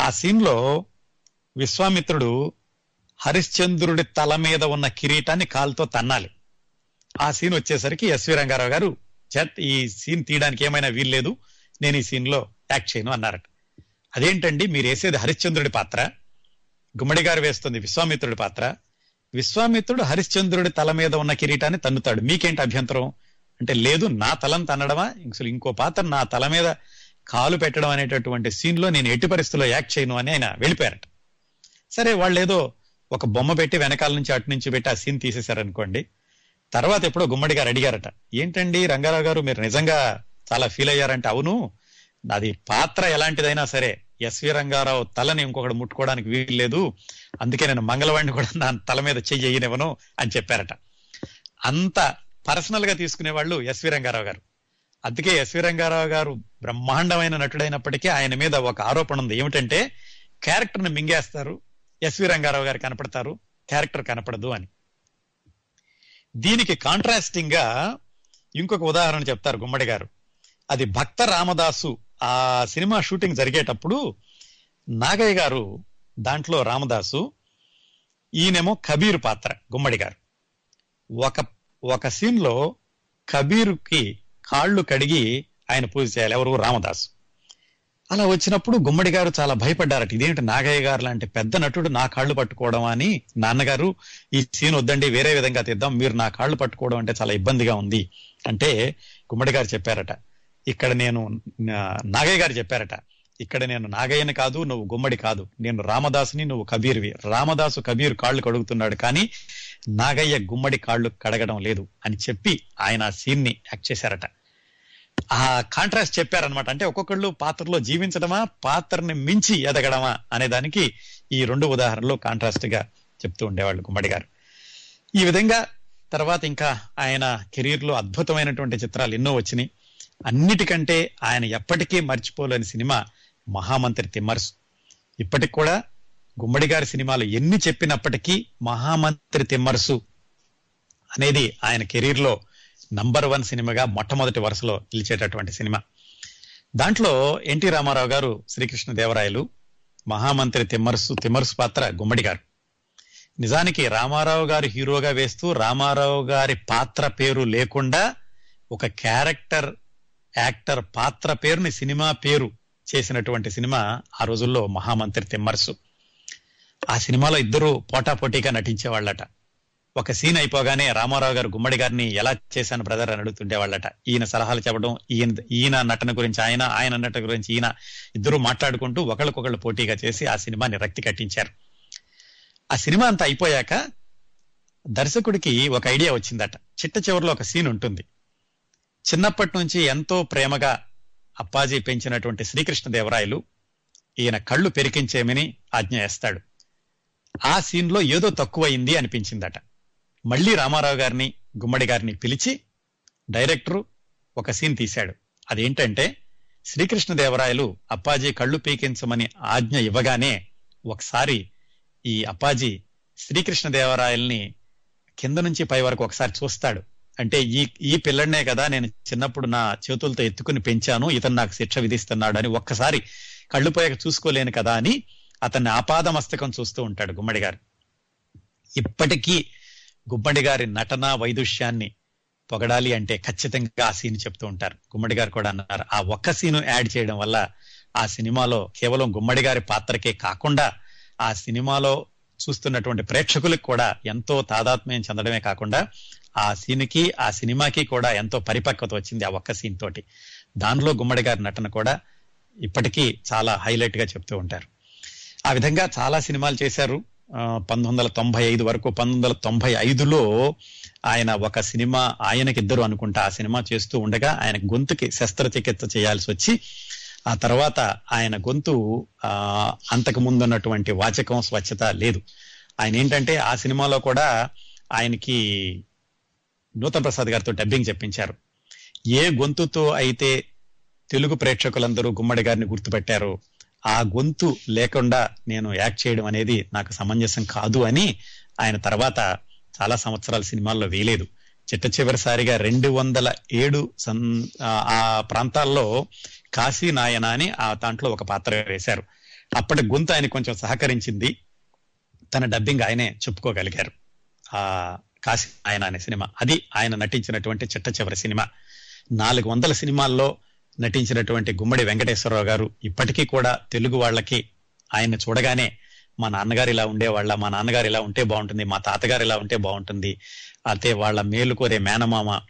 ఆ సీన్లో విశ్వామిత్రుడు హరిశ్చంద్రుడి తల మీద ఉన్న కిరీటాన్ని కాలుతో తన్నాలి. ఆ సీన్ వచ్చేసరికి ఎస్వి రంగారావు గారు "చట్, ఈ సీన్ తీయడానికి ఏమైనా వీల్లేదు నేను ఈ సీన్లో యాక్ట్ చేయను అన్నారట. అదేంటండి మీరు వేసేది హరిశ్చంద్రుడి పాత్ర గుమ్మడి గారు వేస్తుంది విశ్వామిత్రుడి పాత్ర విశ్వామిత్రుడు హరిశ్చంద్రుడి తల మీద ఉన్న కిరీటాన్ని తన్నుతాడు. మీకేంటి అభ్యంతరం? అంటే లేదు నా తలం తన్నడమా? అసలు ఇంకో పాత్ర నా తల మీద కాలు పెట్టడం అనేటటువంటి సీన్లో నేను ఎట్టి పరిస్థితుల్లో యాక్ట్ చేయను అని ఆయన వెళ్ళిపోయారట. సరే వాళ్ళు ఏదో ఒక బొమ్మ పెట్టి వెనకాల నుంచి అటు నుంచి పెట్టి ఆ సీన్ తీసేశారనుకోండి. తర్వాత ఎప్పుడో గుమ్మడి గారు అడిగారట ఏంటండి రంగారావు గారు మీరు నిజంగా చాలా ఫీల్ అయ్యారంటే అవును. అది పాత్ర ఎలాంటిదైనా సరే ఎస్వి రంగారావు తలని ఇంకొకటి ముట్టుకోవడానికి వీలు లేదు. అందుకే నేను మంగళవాడిని కూడా నా తల మీద చెయ్యనివ్వను అని చెప్పారట. అంత పర్సనల్గా తీసుకునే వాళ్ళు ఎస్వి రంగారావు గారు. అందుకే ఎస్వి రంగారావు గారు బ్రహ్మాండమైన నటుడైనప్పటికీ ఆయన మీద ఒక ఆరోపణ ఉంది. ఏమిటంటే క్యారెక్టర్ని మింగేస్తారు ఎస్వి రంగారావు గారు కనపడతారు క్యారెక్టర్ కనపడదు అని. దీనికి కాంట్రాస్టింగ్గా ఇంకొక ఉదాహరణ చెప్తారు గుమ్మడి గారు. అది భక్త రామదాసు ఆ సినిమా షూటింగ్ జరిగేటప్పుడు నాగయ్య గారు దాంట్లో రామదాసు ఈయనేమో కబీర్ పాత్ర గుమ్మడి గారు. ఒక ఒక సీన్లో కబీర్కి కబీరుకి కాళ్ళు కడిగి ఆయన పూజ చేయాలి ఎవరు? రామదాసు. అలా వచ్చినప్పుడు గుమ్మడి గారు చాలా భయపడ్డారట ఇదేంటి నాగయ్య గారు లాంటి పెద్ద నటుడు నా కాళ్ళు పట్టుకోవడం అని? నాన్నగారు ఈ సీన్ వద్దండి వేరే విధంగా తీద్దాం మీరు నా కాళ్ళు పట్టుకోవడం అంటే చాలా ఇబ్బందిగా ఉంది. అంటే గుమ్మడి గారు చెప్పారట ఇక్కడ నేను నాగయ్య గారు చెప్పారట. ఇక్కడ నేను నాగయ్యని కాదు నువ్వు గుమ్మడి కాదు. నేను రామదాసుని నువ్వు కబీర్వి. రామదాసు కబీర్ కాళ్ళు కడుగుతున్నాడు కానీ నాగయ్య గుమ్మడి కాళ్ళు కడగడం లేదు అని చెప్పి ఆయన సీన్ని యాక్ట్ చేశారట. ఆ కాంట్రాస్ట్ చెప్పారనమాట అంటే ఒక్కొక్కళ్ళు పాత్రలో జీవించడమా పాత్రని మించి ఎదగడమా అనే దానికి ఈ రెండు ఉదాహరణలు కాంట్రాస్ట్గా చెప్తూ ఉండేవాళ్ళు గుమ్మడి గారు. ఈ విధంగా తర్వాత ఇంకా ఆయన కెరీర్లో అద్భుతమైనటువంటి చిత్రాలు ఎన్నో వచ్చినాయి. అన్నిటికంటే ఆయన ఎప్పటికీ మర్చిపోలేని సినిమా మహామంత్రి తిమ్మర్సు. ఇప్పటికి కూడా గుమ్మడి గారి సినిమాలు ఎన్ని చెప్పినప్పటికీ మహామంత్రి తిమ్మర్సు అనేది ఆయన కెరీర్లో నంబర్ వన్ సినిమాగా మొట్టమొదటి వరుసలో నిలిచేటటువంటి సినిమా. దాంట్లో ఎన్టీ రామారావు గారు శ్రీకృష్ణ దేవరాయలు మహామంత్రి తిమ్మర్సు తిమ్మర్సు పాత్ర గుమ్మడి గారు. నిజానికి రామారావు గారు హీరోగా వేస్తూ రామారావు గారి పాత్ర పేరు లేకుండా ఒక క్యారెక్టర్ యాక్టర్ పాత్ర పేరుని సినిమా పేరు చేసినటువంటి సినిమా ఆ రోజుల్లో మహామంత్రి తిమ్మర్సు. ఆ సినిమాలో ఇద్దరు పోటాపోటీగా నటించేవాళ్ళట. ఒక సీన్ అయిపోగానే రామారావు గారు గుమ్మడి గారిని ఎలా చేశాను బ్రదర్ అని అడుగుతుండేవాళ్ళట. ఈయన సలహాలు చెప్పడం ఈయన ఈయన నటన గురించి ఆయన ఆయన నటన గురించి ఈయన ఇద్దరు మాట్లాడుకుంటూ ఒకళ్ళకొకళ్ళు పోటీగా చేసి ఆ సినిమాని రక్తి కట్టించారు. ఆ సినిమా అంతా అయిపోయాక దర్శకుడికి ఒక ఐడియా వచ్చిందట. చిట్ట చివరిలో ఒక సీన్ ఉంటుంది. చిన్నప్పటి నుంచి ఎంతో ప్రేమగా అప్పాజీ పెంచినటువంటి శ్రీకృష్ణదేవరాయలు ఈయన కళ్ళు పెరికించేమని ఆజ్ఞ వేస్తాడు. ఆ సీన్లో ఏదో తక్కువయింది అనిపించిందట. మళ్ళీ రామారావు గారిని గుమ్మడి గారిని పిలిచి డైరెక్టరు ఒక సీన్ తీశాడు. అదేంటంటే శ్రీకృష్ణదేవరాయలు అప్పాజీ కళ్ళు పీకించమని ఆజ్ఞ ఇవ్వగానే ఒకసారి ఈ అప్పాజీ శ్రీకృష్ణదేవరాయల్ని కింద నుంచి పై వరకు ఒకసారి చూస్తాడు. అంటే ఈ ఈ పిల్లడినే కదా నేను చిన్నప్పుడు నా చేతులతో ఎత్తుకుని పెంచాను ఇతను నాకు శిక్ష విధిస్తున్నాడు అని ఒక్కసారి కళ్ళు పోయాక చూసుకోలేను కదా అని అతన్ని ఆపాద మస్తకం చూస్తూ ఉంటాడు గుమ్మడి గారు. ఇప్పటికీ గుమ్మడి గారి నటన వైదుష్యాన్ని పొగడాలి అంటే ఖచ్చితంగా ఆ సీన్ చెప్తూ ఉంటారు. గుమ్మడి గారు కూడా అన్నారు ఆ ఒక్క సీను యాడ్ చేయడం వల్ల ఆ సినిమాలో కేవలం గుమ్మడి గారి పాత్రకే కాకుండా ఆ సినిమాలో చూస్తున్నటువంటి ప్రేక్షకులకు కూడా ఎంతో తాదాత్మ్యం చెందడమే కాకుండా ఆ సీన్కి ఆ సినిమాకి కూడా ఎంతో పరిపక్వత వచ్చింది ఆ ఒక్క సీన్ తోటి. దానిలో గుమ్మడి గారి నటన కూడా ఇప్పటికీ చాలా హైలైట్గా చెప్తూ ఉంటారు. ఆ విధంగా చాలా సినిమాలు చేశారు. పంతొమ్మిది వందల తొంభై ఐదు వరకు పంతొమ్మిది వందల తొంభై ఐదులో ఆయన ఒక సినిమా ఆయనకిద్దరు అనుకుంటా ఆ సినిమా చేస్తూ ఉండగా ఆయన గొంతుకి శస్త్రచికిత్స చేయాల్సి వచ్చి ఆ తర్వాత ఆయన గొంతు అంతకు ముందున్నటువంటి వాచకం స్వచ్ఛత లేదు. ఆయన ఏంటంటే ఆ సినిమాలో కూడా ఆయనకి నూతన్ ప్రసాద్ గారితో డబ్బింగ్ చెప్పించారు. ఏ గొంతుతో అయితే తెలుగు ప్రేక్షకులందరూ గుమ్మడి గారిని గుర్తుపెట్టారో ఆ గొంతు లేకుండా నేను యాక్ట్ చేయడం అనేది నాకు సమంజసం కాదు అని ఆయన తర్వాత చాలా సంవత్సరాల సినిమాల్లో వేయలేదు. చిట్ట చివరిసారిగా రెండు వందల ఏడు సన్ ఆ ప్రాంతాల్లో కాశీ నాయన అని ఆ దాంట్లో ఒక పాత్ర వేశారు. అప్పటి గొంతు ఆయన కొంచెం సహకరించింది. తన డబ్బింగ్ ఆయనే చెప్పుకోగలిగారు. ఆ కాశీ ఆయన అనే సినిమా. అది ఆయన నటించినటువంటి చిట్ట చివరి సినిమా. నాలుగు వందల సినిమాల్లో నటించినటువంటి గుమ్మడి వెంకటేశ్వరరావు గారు ఇప్పటికీ కూడా తెలుగు వాళ్ళకి ఆయన చూడగానే మా నాన్నగారు ఇలా ఉండేవాళ్ళ మా నాన్నగారు ఇలా ఉంటే బాగుంటుంది మా తాతగారు ఇలా ఉంటే బాగుంటుంది అయితే వాళ్ళ మేలు కోరే మేనమామ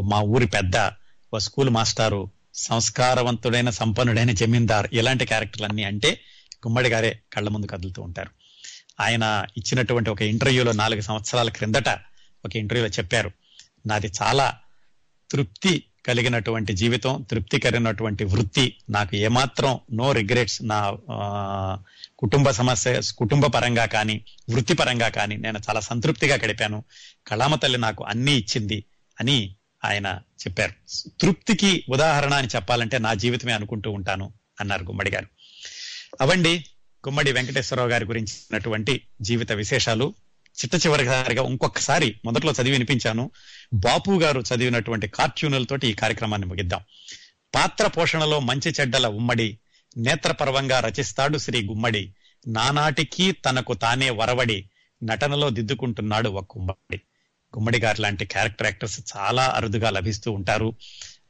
మా ఊరి పెద్ద ఓ స్కూల్ మాస్టారు సంస్కారవంతుడైన సంపన్నుడైన జమీందార్ ఇలాంటి క్యారెక్టర్లన్నీ అంటే గుమ్మడి గారే కళ్ళ ముందు కదులుతూ ఉంటారు. ఆయన ఇచ్చినటువంటి ఒక ఇంటర్వ్యూలో నాలుగు సంవత్సరాల క్రిందట ఒక ఇంటర్వ్యూలో చెప్పారు. నాది చాలా తృప్తి కలిగినటువంటి జీవితం తృప్తి కలిగినటువంటి వృత్తి. నాకు ఏమాత్రం నో రిగ్రెట్స్ నా కుటుంబ సమస్య కుటుంబ పరంగా కానీ వృత్తి పరంగా కానీ నేను చాలా సంతృప్తిగా గడిపాను. కళామ తల్లి నాకు అన్ని ఇచ్చింది అని ఆయన చెప్పారు. తృప్తికి ఉదాహరణ అని చెప్పాలంటే నా జీవితమే అనుకుంటూ ఉంటాను అన్నారు గుమ్మడి గారు. అవండి గుమ్మడి వెంకటేశ్వరరావు గారి గురించినటువంటి జీవిత విశేషాలు. చిట్ట చివరిసారిగా ఇంకొకసారి మొదట్లో చదివి వినిపించాను. బాపు గారు చదివినటువంటి కార్టూనులతోటి ఈ కార్యక్రమాన్ని ముగిద్దాం. పాత్ర పోషణలో మంచి చెడ్డల ఉమ్మడి నేత్రపర్వంగా రచిస్తాడు శ్రీ గుమ్మడి. నానాటికి తనకు తానే వరవడి నటనలో దిద్దుకుంటున్నాడు ఒక గుమ్మడి గుమ్మడి గారు లాంటి క్యారెక్టర్ యాక్టర్స్ చాలా అరుదుగా లభిస్తూ ఉంటారు.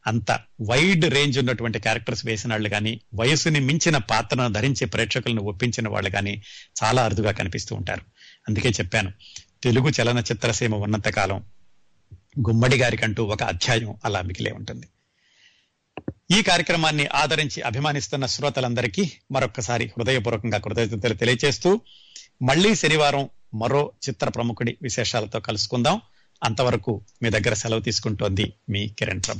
అంత వైడ్ రేంజ్ ఉన్నటువంటి క్యారెక్టర్స్ వేసిన వాళ్ళు కానీ వయసుని మించిన పాత్రను ధరించే ప్రేక్షకులను ఒప్పించిన వాళ్ళు కానీ చాలా అరుదుగా కనిపిస్తూ ఉంటారు. అందుకే చెప్పాను తెలుగు చలనచిత్రసీమ ఉన్నంతకాలం కాలం గుమ్మడి గారికంటూ ఒక అధ్యాయం అలా మిగిలే ఉంటుంది. ఈ కార్యక్రమాన్ని ఆదరించి అభిమానిస్తున్న శ్రోతలందరికీ మరొక్కసారి హృదయపూర్వకంగా కృతజ్ఞతలు తెలియజేస్తూ మళ్ళీ శనివారం మరో చిత్ర ప్రముఖుడి విశేషాలతో కలుసుకుందాం. అంతవరకు మీ దగ్గర సెలవు తీసుకుంటోంది మీ కిరణ్ ప్రభ.